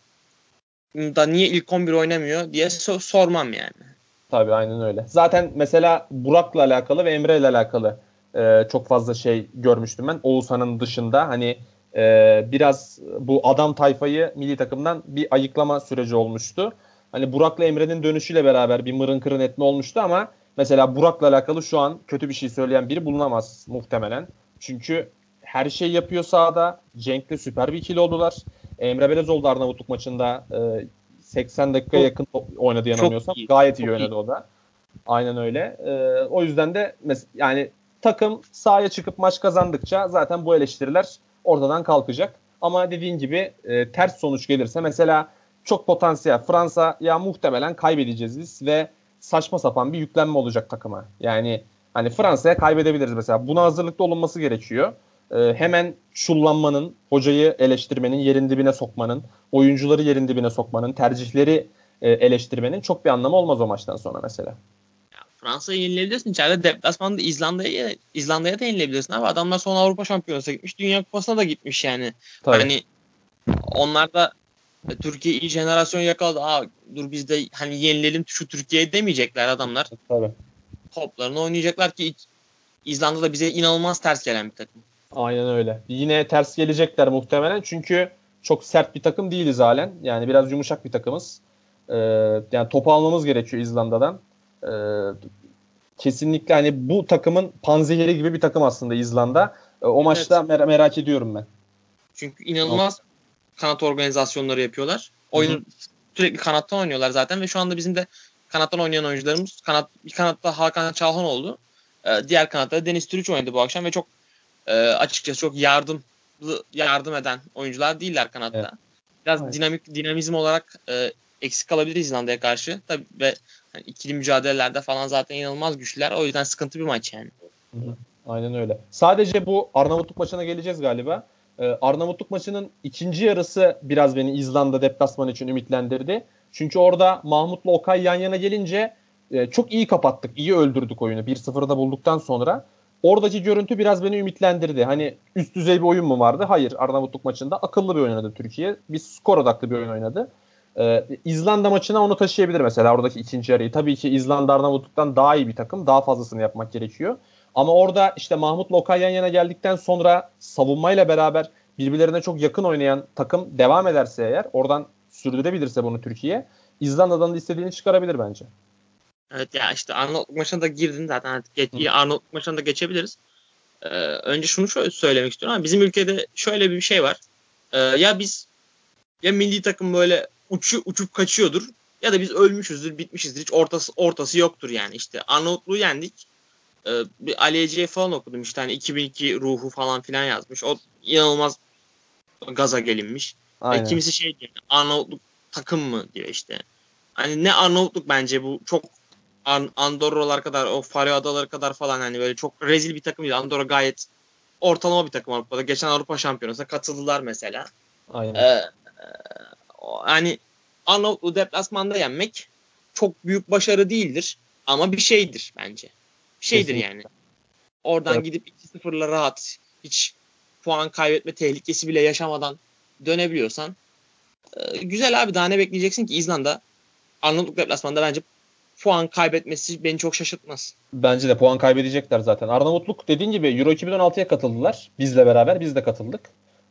Speaker 1: da niye ilk 11 oynamıyor diye so- sormam yani.
Speaker 2: Tabii aynen öyle. Zaten mesela Burak'la alakalı ve Emre ile alakalı e, çok fazla şey görmüştüm ben. Oğuzhan'ın dışında hani e, biraz bu adam tayfayı milli takımdan bir ayıklama süreci olmuştu. Hani Burak'la Emre'nin dönüşüyle beraber bir mırın kırın etme olmuştu ama mesela Burak'la alakalı şu an kötü bir şey söyleyen biri bulunamaz muhtemelen. Çünkü her şey yapıyor sahada. Cenk'le süper bir ikili oldular. Emre Belezoğlu da Arnavutluk maçında e, 80 dakika yakın oynadı yanılmıyorsam. Iyi. Gayet iyi Çok oynadı iyi. o da. Aynen öyle. E, o yüzden de mes- yani takım sahaya çıkıp maç kazandıkça zaten bu eleştiriler ortadan kalkacak. Ama dediğin gibi e, ters sonuç gelirse mesela çok potansiyel Fransa ya muhtemelen kaybedeceğiz biz ve saçma sapan bir yüklenme olacak takıma. Yani hani Fransa'ya kaybedebiliriz mesela. Buna hazırlıklı olunması gerekiyor. E, hemen şullanmanın, hocayı eleştirmenin, yerin dibine sokmanın, oyuncuları yerin dibine sokmanın, tercihleri e, eleştirmenin çok bir anlamı olmaz o maçtan sonra mesela.
Speaker 1: Fransa'yı yenilebilirsin. İçeride deplasmanda İzlanda'ya İzlanda'ya da yenilebilirsin abi. Adamlar son Avrupa Şampiyonası'na gitmiş. Dünya Kupası'na da gitmiş yani. Tabii. Hani onlar da e, Türkiye iyi jenerasyon yakaladı. Aa dur biz de hani yenilelim şu Türkiye'ye demeyecekler adamlar. Tabii. Toplarını oynayacaklar ki İzlanda da bize inanılmaz ters gelen bir takım.
Speaker 2: Aynen öyle. Yine ters gelecekler muhtemelen çünkü çok sert bir takım değiliz halen. Yani biraz yumuşak bir takımız. Ee, yani topu almamız gerekiyor İzlanda'dan. Ee, kesinlikle hani bu takımın panzehiri gibi bir takım aslında İzlanda. Ee, o evet. maçta mer- merak ediyorum ben.
Speaker 1: Çünkü inanılmaz kanat organizasyonları yapıyorlar. Oyunu Hı-hı. sürekli kanattan oynuyorlar zaten ve şu anda bizim de kanattan oynayan oyuncularımız kanat bir kanatta Hakan Çalhan oldu. Ee, diğer kanatta Deniz Türüç oynadı bu akşam ve çok e, açıkçası çok yardımlı yardım eden oyuncular değiller kanatta. Evet. Biraz evet. dinamik dinamizm olarak e, eksik kalabilir İzlanda'ya karşı. Tabii ve yani ikili mücadelelerde falan zaten inanılmaz güçlüler. O yüzden sıkıntı bir maç yani.
Speaker 2: Aynen öyle. Sadece bu Arnavutluk maçına geleceğiz galiba. Ee, Arnavutluk maçının ikinci yarısı biraz beni İzlanda deplasmanı için ümitlendirdi. Çünkü orada Mahmut'la Okay yan yana gelince e, çok iyi kapattık. iyi öldürdük oyunu. 1-0'da bulduktan sonra. Oradaki görüntü biraz beni ümitlendirdi. Hani üst düzey bir oyun mu vardı? Hayır. Arnavutluk maçında akıllı bir oynadı Türkiye. Bir skor odaklı bir oyun oynadı. Ee, İzlanda maçına onu taşıyabilir mesela oradaki ikinci yarıyı. Tabii ki İzlanda Arnavutluk'tan daha iyi bir takım. Daha fazlasını yapmak gerekiyor. Ama orada işte Mahmut Lokay yan yana geldikten sonra savunmayla beraber birbirlerine çok yakın oynayan takım devam ederse eğer oradan sürdürebilirse bunu Türkiye İzlanda'dan da istediğini çıkarabilir bence.
Speaker 1: Evet ya işte Arnavutluk maçına da girdin zaten artık geç, Arnavutluk maçına da geçebiliriz. Ee, önce şunu şöyle söylemek istiyorum ama bizim ülkede şöyle bir şey var. Ee, ya biz ya milli takım böyle uçu, uçup kaçıyordur ya da biz ölmüşüzdür, bitmişizdir. Hiç ortası ortası yoktur yani. İşte Arnavutluğu yendik. Ee, bir Ali Ece'ye falan okudum işte hani 2002 ruhu falan filan yazmış. O inanılmaz gaza gelinmiş. Aynen. E, kimisi şey diyor Arnavutluk takım mı diyor işte. Hani ne Arnavutluk bence bu çok Andorralar kadar o Faroe Adaları kadar falan hani böyle çok rezil bir takım değil. Andorra gayet ortalama bir takım Avrupa'da. Geçen Avrupa Şampiyonası'na katıldılar mesela. Aynen. Ee, hani Arnavutlu deplasmanda yenmek çok büyük başarı değildir. Ama bir şeydir bence. Bir şeydir Kesinlikle. yani. Oradan evet. gidip 2-0'la rahat hiç puan kaybetme tehlikesi bile yaşamadan dönebiliyorsan e, güzel abi daha ne bekleyeceksin ki İzlanda Arnavutluk deplasmanda bence puan kaybetmesi beni çok şaşırtmaz.
Speaker 2: Bence de puan kaybedecekler zaten. Arnavutluk dediğin gibi Euro 2016'ya katıldılar. Bizle beraber biz de katıldık.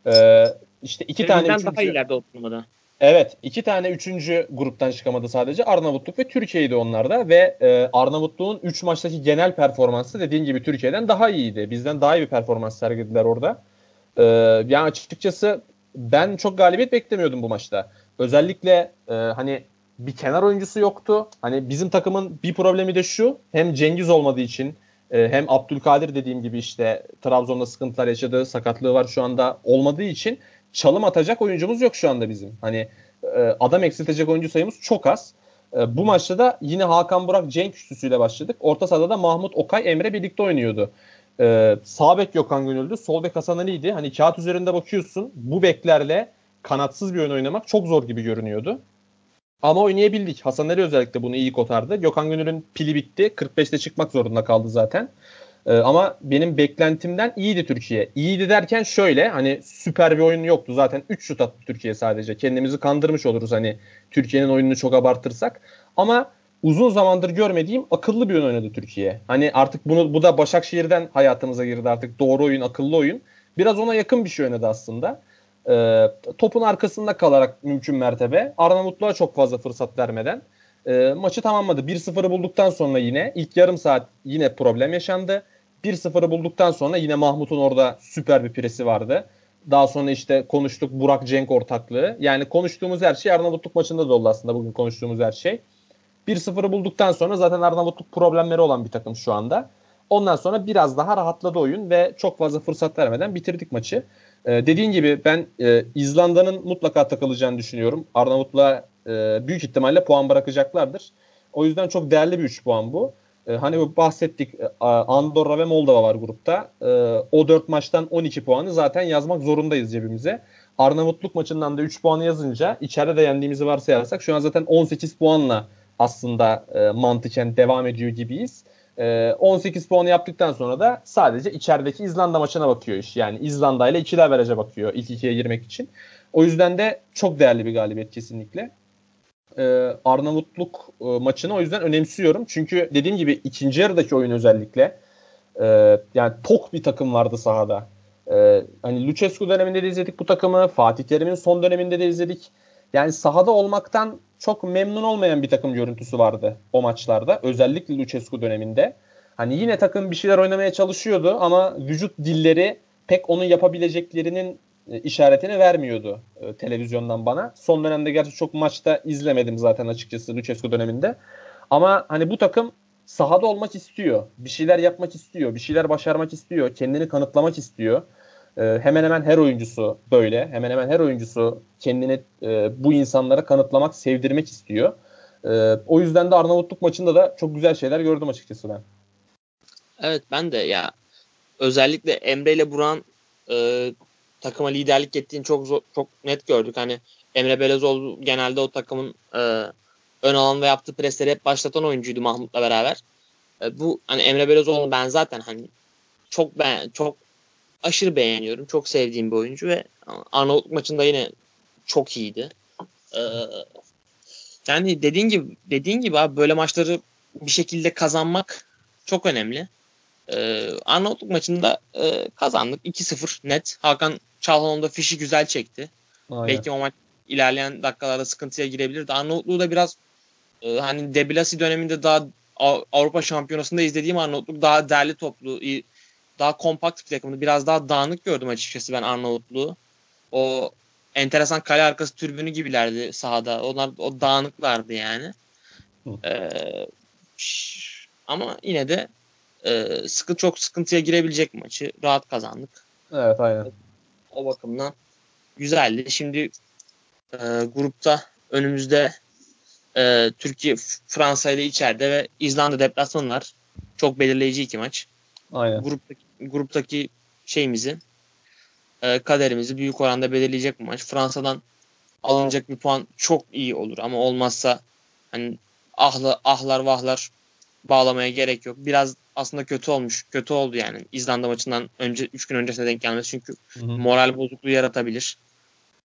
Speaker 2: Ee, işte iki Benim tane
Speaker 1: üçüncü... daha ileride o turnuvada.
Speaker 2: Evet. iki tane üçüncü gruptan çıkamadı sadece. Arnavutluk ve Türkiye'ydi onlarda. Ve e, Arnavutluğun 3 maçtaki genel performansı dediğin gibi Türkiye'den daha iyiydi. Bizden daha iyi bir performans sergilediler orada. E, yani açıkçası ben çok galibiyet beklemiyordum bu maçta. Özellikle e, hani bir kenar oyuncusu yoktu. Hani bizim takımın bir problemi de şu. Hem Cengiz olmadığı için e, hem Abdülkadir dediğim gibi işte Trabzon'da sıkıntılar yaşadığı sakatlığı var şu anda olmadığı için çalım atacak oyuncumuz yok şu anda bizim. Hani e, adam eksiltecek oyuncu sayımız çok az. E, bu maçta da yine Hakan Burak Cenk üçlüsüyle başladık. Orta sahada da Mahmut Okay Emre birlikte oynuyordu. E, sağ bek Gökhan Gönüllü, sol bek Hasan Ali'ydi. Hani kağıt üzerinde bakıyorsun bu beklerle kanatsız bir oyun oynamak çok zor gibi görünüyordu. Ama oynayabildik. Hasan Ali özellikle bunu iyi kotardı. Gökhan Gönül'ün pili bitti. 45'te çıkmak zorunda kaldı zaten. Ee, ama benim beklentimden iyiydi Türkiye. İyiydi derken şöyle hani süper bir oyun yoktu. Zaten 3 şut attı Türkiye sadece. Kendimizi kandırmış oluruz hani Türkiye'nin oyununu çok abartırsak. Ama uzun zamandır görmediğim akıllı bir oyun oynadı Türkiye. Hani artık bunu bu da Başakşehir'den hayatımıza girdi artık. Doğru oyun, akıllı oyun. Biraz ona yakın bir şey oynadı aslında. Ee, topun arkasında kalarak mümkün mertebe Arnavutluğa çok fazla fırsat vermeden e, maçı tamamladı. 1-0'ı bulduktan sonra yine ilk yarım saat yine problem yaşandı. 1-0'ı bulduktan sonra yine Mahmut'un orada süper bir presi vardı. Daha sonra işte konuştuk Burak Cenk ortaklığı. Yani konuştuğumuz her şey Arnavutluk maçında da oldu aslında bugün konuştuğumuz her şey. 1-0'ı bulduktan sonra zaten Arnavutluk problemleri olan bir takım şu anda. Ondan sonra biraz daha rahatladı oyun ve çok fazla fırsat vermeden bitirdik maçı. Ee, dediğin gibi ben e, İzlanda'nın mutlaka takılacağını düşünüyorum. Arnavutluğa e, büyük ihtimalle puan bırakacaklardır. O yüzden çok değerli bir 3 puan bu. E, hani bahsettik e, Andorra ve Moldova var grupta. E, o 4 maçtan 12 puanı zaten yazmak zorundayız cebimize. Arnavutluk maçından da 3 puanı yazınca içeride de yendiğimizi varsayarsak şu an zaten 18 puanla aslında e, mantıken devam ediyor gibiyiz. E, 18 puanı yaptıktan sonra da sadece içerideki İzlanda maçına bakıyor iş. Yani İzlanda ile ikili verece bakıyor ilk ikiye girmek için. O yüzden de çok değerli bir galibiyet kesinlikle e, Arnavutluk e, maçını o yüzden önemsiyorum. Çünkü dediğim gibi ikinci yarıdaki oyun özellikle e, yani tok bir takım vardı sahada. E, hani Lucescu döneminde de izledik bu takımı. Fatih Terim'in son döneminde de izledik. Yani sahada olmaktan çok memnun olmayan bir takım görüntüsü vardı o maçlarda. Özellikle Lucescu döneminde. Hani yine takım bir şeyler oynamaya çalışıyordu ama vücut dilleri pek onun yapabileceklerinin e, işaretini vermiyordu e, televizyondan bana. Son dönemde gerçi çok maçta izlemedim zaten açıkçası Lucescu döneminde. Ama hani bu takım sahada olmak istiyor. Bir şeyler yapmak istiyor. Bir şeyler başarmak istiyor. Kendini kanıtlamak istiyor. E, hemen hemen her oyuncusu böyle. Hemen hemen her oyuncusu kendini e, bu insanlara kanıtlamak, sevdirmek istiyor. E, o yüzden de Arnavutluk maçında da çok güzel şeyler gördüm açıkçası ben.
Speaker 1: Evet ben de ya özellikle Emre ile Buran e, takıma liderlik ettiğini çok zor, çok net gördük. Hani Emre Belezoğlu genelde o takımın e, ön alan ve yaptığı presleri hep başlatan oyuncuydu Mahmut'la beraber. E, bu hani Emre Belezoğlu ben zaten hani çok ben çok aşırı beğeniyorum. Çok sevdiğim bir oyuncu ve Arnavutluk maçında yine çok iyiydi. E, yani dediğin gibi dediğin gibi abi böyle maçları bir şekilde kazanmak çok önemli. Ee, Arnavutluk maçında e, kazandık. 2-0 net. Hakan Çalhanoğlu da fişi güzel çekti. Aynen. Belki o maç ilerleyen dakikalarda sıkıntıya girebilirdi. Arnavutluğu da biraz e, hani Debilasi döneminde daha Avrupa Şampiyonası'nda izlediğim Arnavutluk daha değerli toplu, daha kompakt bir takımdı. Biraz daha dağınık gördüm açıkçası ben Arnavutluğu. O enteresan kale arkası türbünü gibilerdi sahada. Onlar o dağınıklardı yani. Ee, ama yine de e, sıkı çok sıkıntıya girebilecek maçı rahat kazandık.
Speaker 2: Evet aynen.
Speaker 1: O bakımdan güzeldi. Şimdi e, grupta önümüzde e, Türkiye Fransa ile içeride ve İzlanda deplasmanı var. Çok belirleyici iki maç.
Speaker 2: Aynen.
Speaker 1: Gruptaki, gruptaki şeyimizi e, kaderimizi büyük oranda belirleyecek bu maç. Fransa'dan alınacak bir puan çok iyi olur ama olmazsa hani ahlı, ahlar vahlar bağlamaya gerek yok. Biraz aslında kötü olmuş. Kötü oldu yani. İzlanda maçından önce 3 gün öncesine denk gelmesi. Çünkü hı hı. moral bozukluğu yaratabilir.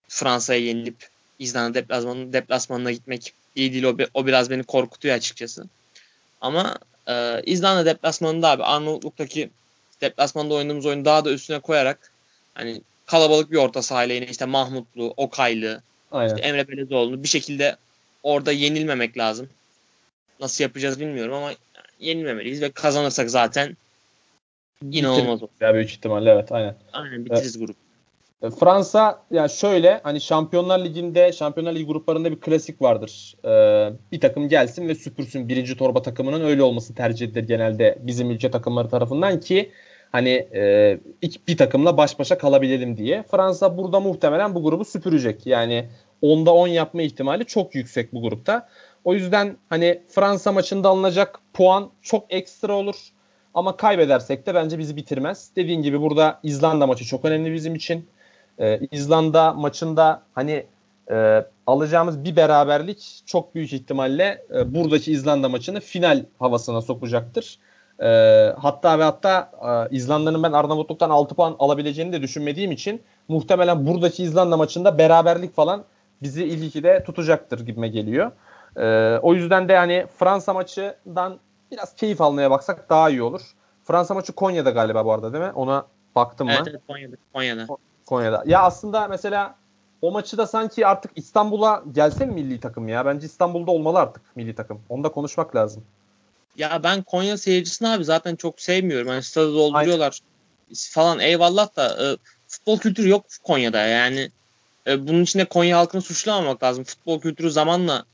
Speaker 1: Fransa'ya yenilip İzlanda deplasmanı, deplasmanına gitmek iyi değil. O, o biraz beni korkutuyor açıkçası. Ama e, İzlanda deplasmanında abi Arnavutluk'taki deplasmanda oynadığımız oyunu daha da üstüne koyarak hani kalabalık bir orta sahayla yine işte Mahmutlu, Okaylı, Aynen. işte Emre Belezoğlu bir şekilde orada yenilmemek lazım. Nasıl yapacağız bilmiyorum ama yenilmemeliyiz ve kazanırsak zaten inanılmaz olur.
Speaker 2: Ya büyük ihtimalle evet aynen.
Speaker 1: Aynen bitiririz evet. grup.
Speaker 2: E, Fransa yani şöyle hani Şampiyonlar Ligi'nde Şampiyonlar Ligi gruplarında bir klasik vardır. Ee, bir takım gelsin ve süpürsün birinci torba takımının öyle olması tercih edilir genelde bizim ülke takımları tarafından ki hani e, iki, bir takımla baş başa kalabilelim diye. Fransa burada muhtemelen bu grubu süpürecek. Yani onda 10 yapma ihtimali çok yüksek bu grupta. O yüzden hani Fransa maçında alınacak puan çok ekstra olur. Ama kaybedersek de bence bizi bitirmez. Dediğin gibi burada İzlanda maçı çok önemli bizim için. Ee, İzlanda maçında hani e, alacağımız bir beraberlik çok büyük ihtimalle e, buradaki İzlanda maçını final havasına sokacaktır. E, hatta ve hatta e, İzlanda'nın ben Arnavutluk'tan 6 puan alabileceğini de düşünmediğim için muhtemelen buradaki İzlanda maçında beraberlik falan bizi ilk ikide tutacaktır gibime geliyor. E, o yüzden de yani Fransa maçından biraz keyif almaya baksak daha iyi olur. Fransa maçı Konya'da galiba bu arada değil mi? Ona baktım
Speaker 1: evet,
Speaker 2: mı?
Speaker 1: Evet Konya'da. Konya'da.
Speaker 2: Konya'da. Ya aslında mesela o maçı da sanki artık İstanbul'a gelse mi milli takım ya? Bence İstanbul'da olmalı artık milli takım. Onu da konuşmak lazım.
Speaker 1: Ya ben Konya seyircisini abi zaten çok sevmiyorum. Hani stadı dolduruyorlar Aynen. falan eyvallah da e, futbol kültürü yok Konya'da yani. E, bunun içinde Konya halkını suçlamamak lazım. Futbol kültürü zamanla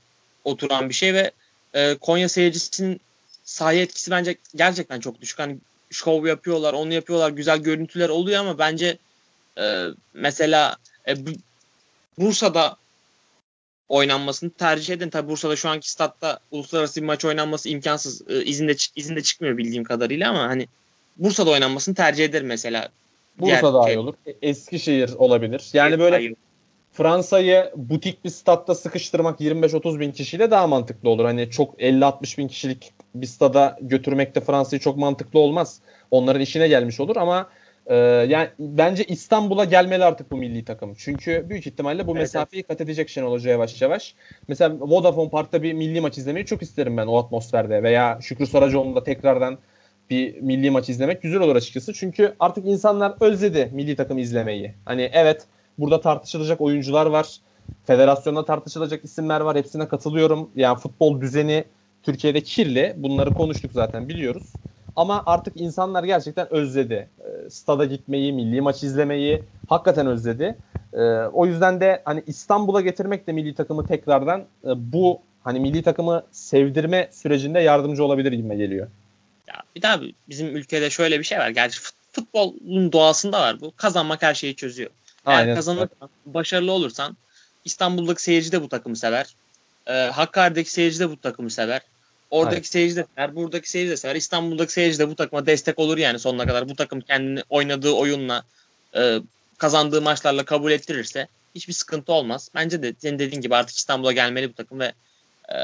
Speaker 1: oturan bir şey ve e, Konya seyircisinin sahaya etkisi bence gerçekten çok düşük. Hani şov yapıyorlar, onu yapıyorlar, güzel görüntüler oluyor ama bence e, mesela e, Bursa'da oynanmasını tercih edin. Tabi Bursa'da şu anki statta uluslararası bir maç oynanması imkansız. E, izinde izinde çıkmıyor bildiğim kadarıyla ama hani Bursa'da oynanmasını tercih ederim mesela.
Speaker 2: Bursa daha iyi olur. E, Eskişehir olabilir. Yani böyle Fransa'yı butik bir statta sıkıştırmak 25-30 bin kişiyle daha mantıklı olur. Hani çok 50-60 bin kişilik bir stada götürmek de Fransa'yı çok mantıklı olmaz. Onların işine gelmiş olur ama ee, yani bence İstanbul'a gelmeli artık bu milli takım. Çünkü büyük ihtimalle bu evet, mesafeyi kat edecek Şenol Hoca yavaş yavaş. Mesela Vodafone Park'ta bir milli maç izlemeyi çok isterim ben o atmosferde. Veya Şükrü Saracoğlu'nda tekrardan bir milli maç izlemek güzel olur açıkçası. Çünkü artık insanlar özledi milli takım izlemeyi. Hani evet burada tartışılacak oyuncular var. Federasyonda tartışılacak isimler var. Hepsine katılıyorum. Yani futbol düzeni Türkiye'de kirli. Bunları konuştuk zaten biliyoruz. Ama artık insanlar gerçekten özledi. E, stada gitmeyi, milli maç izlemeyi hakikaten özledi. E, o yüzden de hani İstanbul'a getirmek de milli takımı tekrardan e, bu hani milli takımı sevdirme sürecinde yardımcı olabilir gibi geliyor.
Speaker 1: Ya bir daha bizim ülkede şöyle bir şey var. Gerçi futbolun doğasında var bu. Kazanmak her şeyi çözüyor. Eğer Aynen. kazanırsan, başarılı olursan İstanbul'daki seyirci de bu takımı sever. E, Hakkari'deki seyirci de bu takımı sever. Oradaki evet. seyirci de sever, buradaki seyirci de sever. İstanbul'daki seyirci de bu takıma destek olur yani sonuna kadar. Bu takım kendini oynadığı oyunla, e, kazandığı maçlarla kabul ettirirse hiçbir sıkıntı olmaz. Bence de senin dediğin gibi artık İstanbul'a gelmeli bu takım ve e,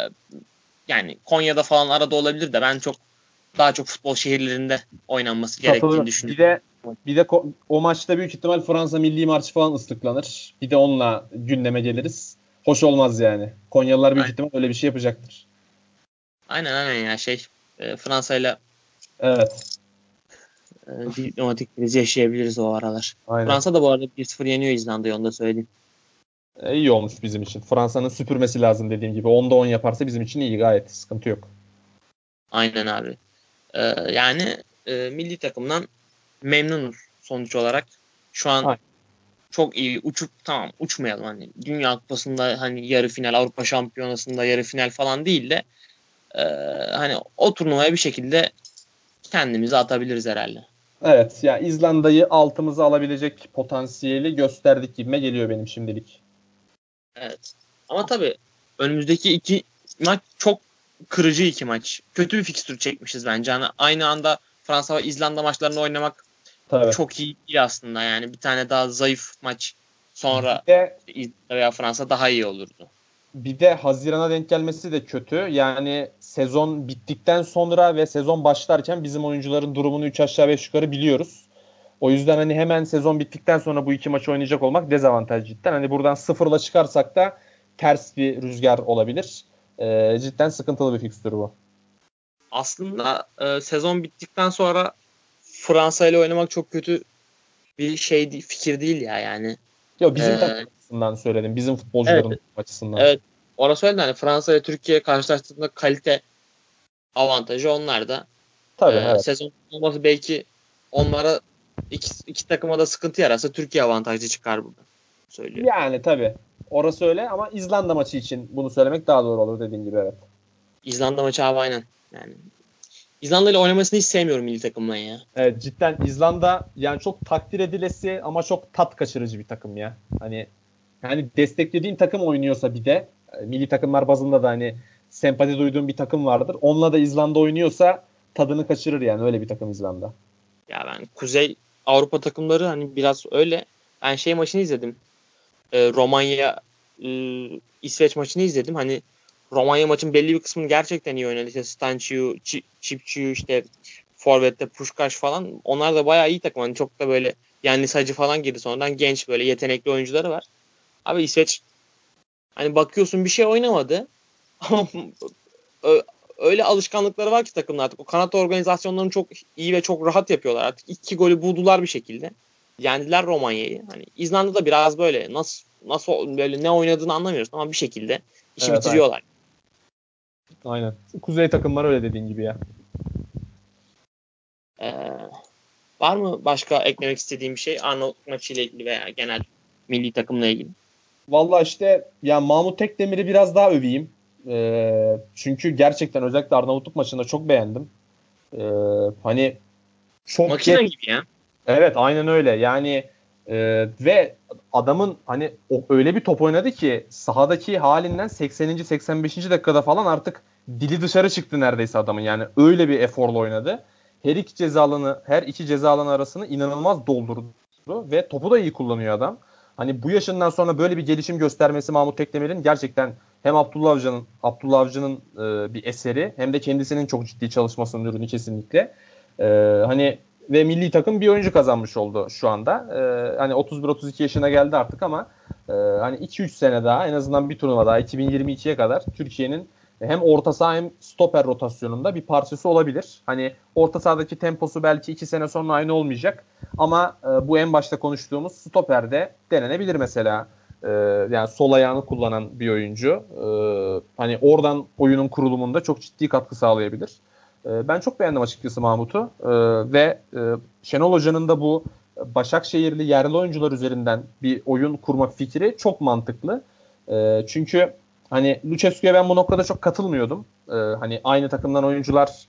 Speaker 1: yani Konya'da falan arada olabilir de ben çok daha çok futbol şehirlerinde oynanması gerektiğini düşünüyorum.
Speaker 2: Bir de bir de o maçta büyük ihtimal Fransa milli marşı falan ıslıklanır. Bir de onunla gündeme geliriz. Hoş olmaz yani. Konyalılar büyük Aynen. ihtimal öyle bir şey yapacaktır.
Speaker 1: Aynen aynen ya şey e, Fransa ile
Speaker 2: Evet.
Speaker 1: E, diplomatik kriz yaşayabiliriz o aralar. Aynen. Fransa da bu arada 1-0 yeniyor İzlanda'yı onu da söyleyeyim.
Speaker 2: E, iyi olmuş bizim için. Fransa'nın süpürmesi lazım dediğim gibi. 10'da 10 yaparsa bizim için iyi gayet. Sıkıntı yok.
Speaker 1: Aynen abi. Ee, yani e, milli takımdan memnunuz sonuç olarak. Şu an Aynen. çok iyi uçup tamam uçmayalım hani Dünya Kupası'nda hani yarı final Avrupa Şampiyonası'nda yarı final falan değil de e, hani o turnuvaya bir şekilde kendimizi atabiliriz herhalde.
Speaker 2: Evet ya İzlanda'yı altımıza alabilecek potansiyeli gösterdik gibime geliyor benim şimdilik.
Speaker 1: Evet. Ama tabii önümüzdeki iki maç çok kırıcı iki maç. Kötü bir fikstür çekmişiz bence. Yani aynı anda Fransa ve İzlanda maçlarını oynamak tabii. çok iyi değil aslında. Yani bir tane daha zayıf maç sonra de, İzlanda veya Fransa daha iyi olurdu
Speaker 2: bir de Haziran'a denk gelmesi de kötü. Yani sezon bittikten sonra ve sezon başlarken bizim oyuncuların durumunu 3 aşağı 5 yukarı biliyoruz. O yüzden hani hemen sezon bittikten sonra bu iki maçı oynayacak olmak dezavantaj cidden. Hani buradan sıfırla çıkarsak da ters bir rüzgar olabilir. Ee, cidden sıkıntılı bir fikstür bu.
Speaker 1: Aslında e, sezon bittikten sonra Fransa ile oynamak çok kötü bir şey fikir değil ya yani.
Speaker 2: Yok bizim ee, açısından söyledim. Bizim futbolcuların
Speaker 1: evet,
Speaker 2: açısından.
Speaker 1: Evet. Orası öyle hani Fransa ile Türkiye karşılaştığında kalite avantajı onlarda.
Speaker 2: Tabii ee, evet.
Speaker 1: Sezon olması belki onlara iki, iki takıma da sıkıntı yararsa Türkiye avantajlı çıkar burada. Söylüyor.
Speaker 2: Yani tabii. Orası öyle ama İzlanda maçı için bunu söylemek daha doğru olur dediğin gibi evet.
Speaker 1: İzlanda maçı abi aynen. Yani İzlanda ile oynamasını hiç sevmiyorum milli takımla ya.
Speaker 2: Evet cidden İzlanda yani çok takdir edilesi ama çok tat kaçırıcı bir takım ya. Hani yani desteklediğin takım oynuyorsa bir de milli takımlar bazında da hani sempati duyduğum bir takım vardır. Onunla da İzlanda oynuyorsa tadını kaçırır yani öyle bir takım İzlanda.
Speaker 1: Ya ben Kuzey Avrupa takımları hani biraz öyle. Ben şey maçını izledim. Ee, Romanya e, İsveç maçını izledim. Hani Romanya maçın belli bir kısmını gerçekten iyi oynadı. İşte Stanciu, Çipçiu, işte Forvet'te Puşkaş falan. Onlar da bayağı iyi takım. Hani çok da böyle yani Sacı falan girdi sonradan. Genç böyle yetenekli oyuncuları var. Abi İsveç hani bakıyorsun bir şey oynamadı. Ama öyle alışkanlıkları var ki takımlar artık. O kanat organizasyonlarını çok iyi ve çok rahat yapıyorlar artık. iki golü buldular bir şekilde. Yendiler Romanya'yı. Hani İzlanda'da biraz böyle nasıl nasıl böyle ne oynadığını anlamıyorsun ama bir şekilde işi evet, bitiriyorlar.
Speaker 2: Aynen. aynen. Kuzey takımları öyle dediğin gibi ya.
Speaker 1: Ee, var mı başka eklemek istediğim bir şey Arnavut maçıyla ilgili veya genel milli takımla ilgili?
Speaker 2: Valla işte ya Mahmut Tekdemir'i biraz daha öveyim. Ee, çünkü gerçekten özellikle Arnavutluk maçında çok beğendim. Ee, hani
Speaker 1: çok Makine gibi ya.
Speaker 2: Evet aynen öyle. Yani e, ve adamın hani o, öyle bir top oynadı ki sahadaki halinden 80. 85. dakikada falan artık dili dışarı çıktı neredeyse adamın. Yani öyle bir eforla oynadı. Her iki ceza alanı, her iki ceza alanı arasını inanılmaz doldurdu ve topu da iyi kullanıyor adam. Hani bu yaşından sonra böyle bir gelişim göstermesi Mahmut Tekdemir'in gerçekten hem Abdullah Avcı'nın Abdullah Avcı'nın e, bir eseri hem de kendisinin çok ciddi çalışmasının ürünü kesinlikle. E, hani ve milli takım bir oyuncu kazanmış oldu şu anda. E, hani 31-32 yaşına geldi artık ama e, hani 2-3 sene daha en azından bir turnuva daha 2022'ye kadar Türkiye'nin hem orta saha hem stoper rotasyonunda bir parçası olabilir. Hani orta sahadaki temposu belki 2 sene sonra aynı olmayacak ama e, bu en başta konuştuğumuz stoperde denenebilir mesela. E, yani sol ayağını kullanan bir oyuncu. E, hani oradan oyunun kurulumunda çok ciddi katkı sağlayabilir. E, ben çok beğendim açıkçası Mahmut'u e, ve e, Şenol Hoca'nın da bu Başakşehirli yerli oyuncular üzerinden bir oyun kurma fikri çok mantıklı. E, çünkü hani Lucescu'ya ben bu noktada çok katılmıyordum. E, hani aynı takımdan oyuncular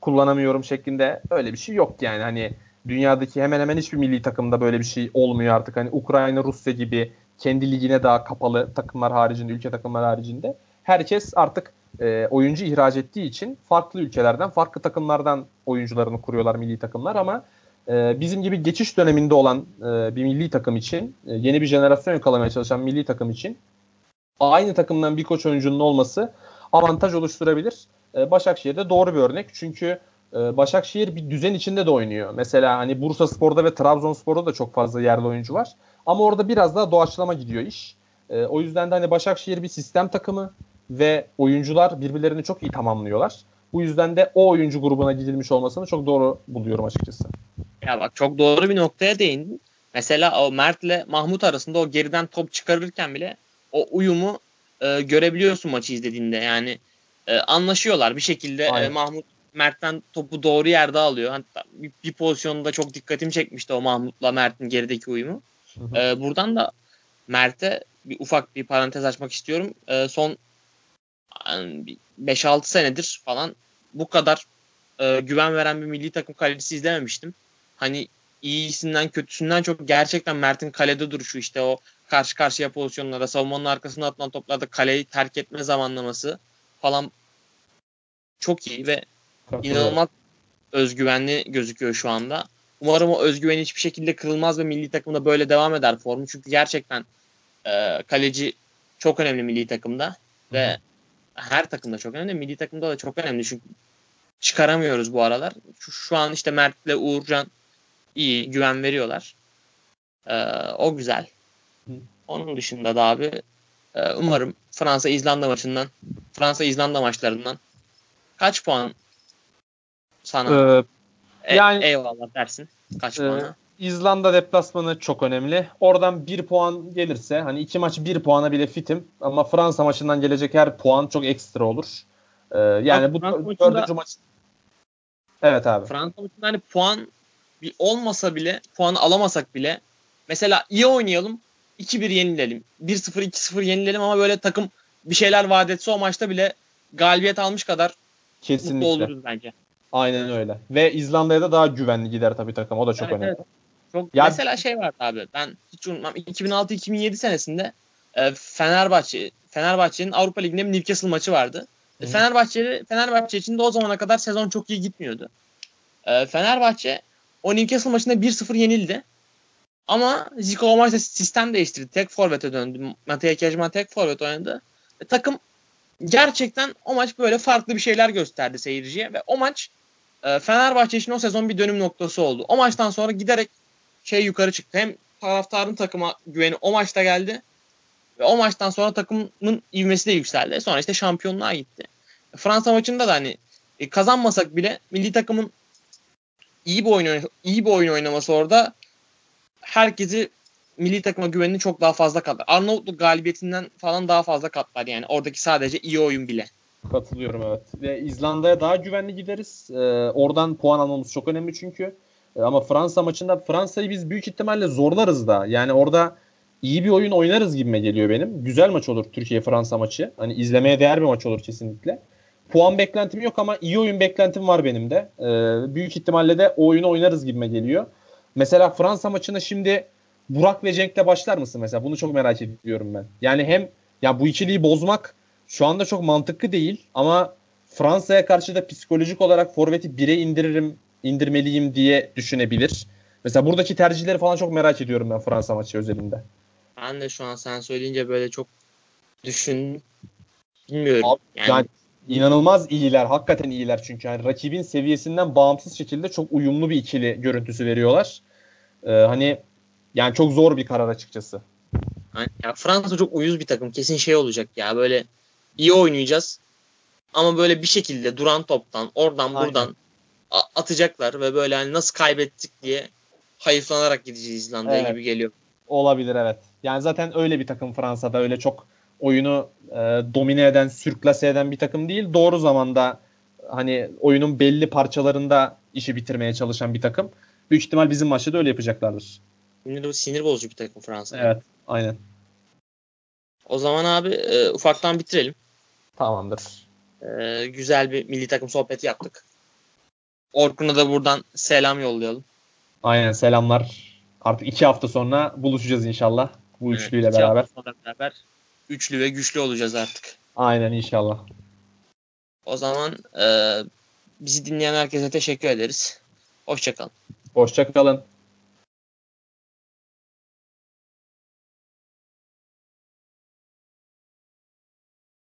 Speaker 2: kullanamıyorum şeklinde öyle bir şey yok yani. Hani dünyadaki hemen hemen hiçbir milli takımda böyle bir şey olmuyor artık. Hani Ukrayna, Rusya gibi kendi ligine daha kapalı takımlar haricinde, ülke takımlar haricinde herkes artık e, oyuncu ihraç ettiği için farklı ülkelerden, farklı takımlardan oyuncularını kuruyorlar milli takımlar ama e, bizim gibi geçiş döneminde olan e, bir milli takım için, e, yeni bir jenerasyon yakalamaya çalışan milli takım için aynı takımdan bir koç oyuncunun olması avantaj oluşturabilir. E, Başakşehir de doğru bir örnek. Çünkü e, Başakşehir bir düzen içinde de oynuyor. Mesela hani Bursa Spor'da ve Trabzonspor'da da çok fazla yerli oyuncu var. Ama orada biraz daha doğaçlama gidiyor iş. E, o yüzden de hani Başakşehir bir sistem takımı ve oyuncular birbirlerini çok iyi tamamlıyorlar. Bu yüzden de o oyuncu grubuna gidilmiş olmasını çok doğru buluyorum açıkçası.
Speaker 1: Ya bak çok doğru bir noktaya değindin. Mesela o Mert'le Mahmut arasında o geriden top çıkarırken bile o uyumu e, görebiliyorsun maçı izlediğinde. Yani e, anlaşıyorlar bir şekilde e, Mahmut Mert'ten topu doğru yerde alıyor. Hatta bir, bir pozisyonda çok dikkatimi çekmişti o Mahmut'la Mert'in gerideki uyumu. Hı hı. E, buradan da Mert'e bir ufak bir parantez açmak istiyorum. E, son yani 5-6 senedir falan bu kadar e, güven veren bir milli takım kalecisi izlememiştim. Hani iyisinden kötüsünden çok gerçekten Mert'in kalede duruşu işte o karşı karşıya pozisyonlarda savunmanın arkasında atılan toplarda kaleyi terk etme zamanlaması falan çok iyi ve inanılmaz özgüvenli gözüküyor şu anda. Umarım o özgüven hiçbir şekilde kırılmaz ve milli takımda böyle devam eder formu. Çünkü gerçekten e, kaleci çok önemli milli takımda Hı-hı. ve her takımda çok önemli. Milli takımda da çok önemli çünkü çıkaramıyoruz bu aralar. Şu, şu an işte Mert'le Uğurcan iyi güven veriyorlar. Ee, o güzel. Onun dışında da abi e, umarım Fransa İzlanda maçından Fransa İzlanda maçlarından kaç puan sana ee, yani e, eyvallah dersin kaç e, puana?
Speaker 2: İzlanda deplasmanı çok önemli. Oradan bir puan gelirse hani iki maç bir puana bile fitim ama Fransa maçından gelecek her puan çok ekstra olur. Ee, yani abi, bu Fransa dördüncü maçında, maç Evet abi.
Speaker 1: Fransa maçında hani puan bir olmasa bile puanı alamasak bile mesela iyi oynayalım 2-1 yenilelim. 1-0 2-0 yenilelim ama böyle takım bir şeyler vaat etse o maçta bile galibiyet almış kadar Kesinlikle. mutlu oluruz bence.
Speaker 2: Aynen öyle. Ve İzlanda'ya da daha güvenli gider tabii takım. O da çok evet, önemli. Evet.
Speaker 1: Çok ya... mesela şey vardı abi. Ben hiç unutmam. 2006-2007 senesinde e, Fenerbahçe Fenerbahçe'nin Avrupa Ligi'nde bir Newcastle maçı vardı. Hı. Fenerbahçe Fenerbahçe için de o zamana kadar sezon çok iyi gitmiyordu. E, Fenerbahçe o Newcastle maçında 1-0 yenildi. Ama Zico o maçta sistem değiştirdi. Tek forvete döndü. Mateo Kejman tek forvet oynadı. E, takım gerçekten o maç böyle farklı bir şeyler gösterdi seyirciye ve o maç e, Fenerbahçe için o sezon bir dönüm noktası oldu. O maçtan sonra giderek şey yukarı çıktı. Hem taraftarın takıma güveni o maçta geldi ve o maçtan sonra takımın ivmesi de yükseldi. Sonra işte şampiyonluğa gitti. Fransa maçında da hani e, kazanmasak bile milli takımın iyi bir oyun iyi bir oyun oynaması orada herkesi milli takıma güvenini çok daha fazla katlar. Arnavutluk galibiyetinden falan daha fazla katlar yani. Oradaki sadece iyi oyun bile.
Speaker 2: Katılıyorum evet. Ve İzlanda'ya daha güvenli gideriz. Ee, oradan puan almamız çok önemli çünkü. Ee, ama Fransa maçında Fransa'yı biz büyük ihtimalle zorlarız da. Yani orada iyi bir oyun oynarız gibime geliyor benim. Güzel maç olur Türkiye-Fransa maçı. Hani izlemeye değer bir maç olur kesinlikle. Puan beklentim yok ama iyi oyun beklentim var benim de. Ee, büyük ihtimalle de o oyunu oynarız gibime geliyor. Mesela Fransa maçına şimdi Burak ve Cenk'le başlar mısın mesela? Bunu çok merak ediyorum ben. Yani hem ya bu ikiliyi bozmak şu anda çok mantıklı değil ama Fransa'ya karşı da psikolojik olarak forveti 1'e indiririm, indirmeliyim diye düşünebilir. Mesela buradaki tercihleri falan çok merak ediyorum ben Fransa maçı özelinde.
Speaker 1: Ben de şu an sen söyleyince böyle çok düşün bilmiyorum.
Speaker 2: Abi, yani, yani inanılmaz iyiler. Hakikaten iyiler çünkü. Yani rakibin seviyesinden bağımsız şekilde çok uyumlu bir ikili görüntüsü veriyorlar. Ee, hani yani çok zor bir karar açıkçası.
Speaker 1: Yani ya Fransa çok uyuz bir takım. Kesin şey olacak ya böyle iyi oynayacağız. Ama böyle bir şekilde duran toptan oradan Aynen. buradan atacaklar ve böyle hani nasıl kaybettik diye hayıflanarak gideceğiz İzlanda'ya evet. gibi geliyor.
Speaker 2: Olabilir evet. Yani zaten öyle bir takım Fransa'da öyle çok oyunu e, domine eden, sürklase eden bir takım değil. Doğru zamanda hani oyunun belli parçalarında işi bitirmeye çalışan bir takım. Büyük ihtimal bizim maçta da öyle yapacaklardır.
Speaker 1: Sinir, sinir bozucu bir takım Fransa.
Speaker 2: Evet, aynen.
Speaker 1: O zaman abi e, ufaktan bitirelim.
Speaker 2: Tamamdır.
Speaker 1: E, güzel bir milli takım sohbeti yaptık. Orkun'a da buradan selam yollayalım.
Speaker 2: Aynen selamlar. Artık iki hafta sonra buluşacağız inşallah. Bu evet, üçlüyle beraber.
Speaker 1: beraber üçlü ve güçlü olacağız artık.
Speaker 2: Aynen inşallah.
Speaker 1: O zaman e, bizi dinleyen herkese teşekkür ederiz. Hoşçakalın.
Speaker 2: Hoşçakalın.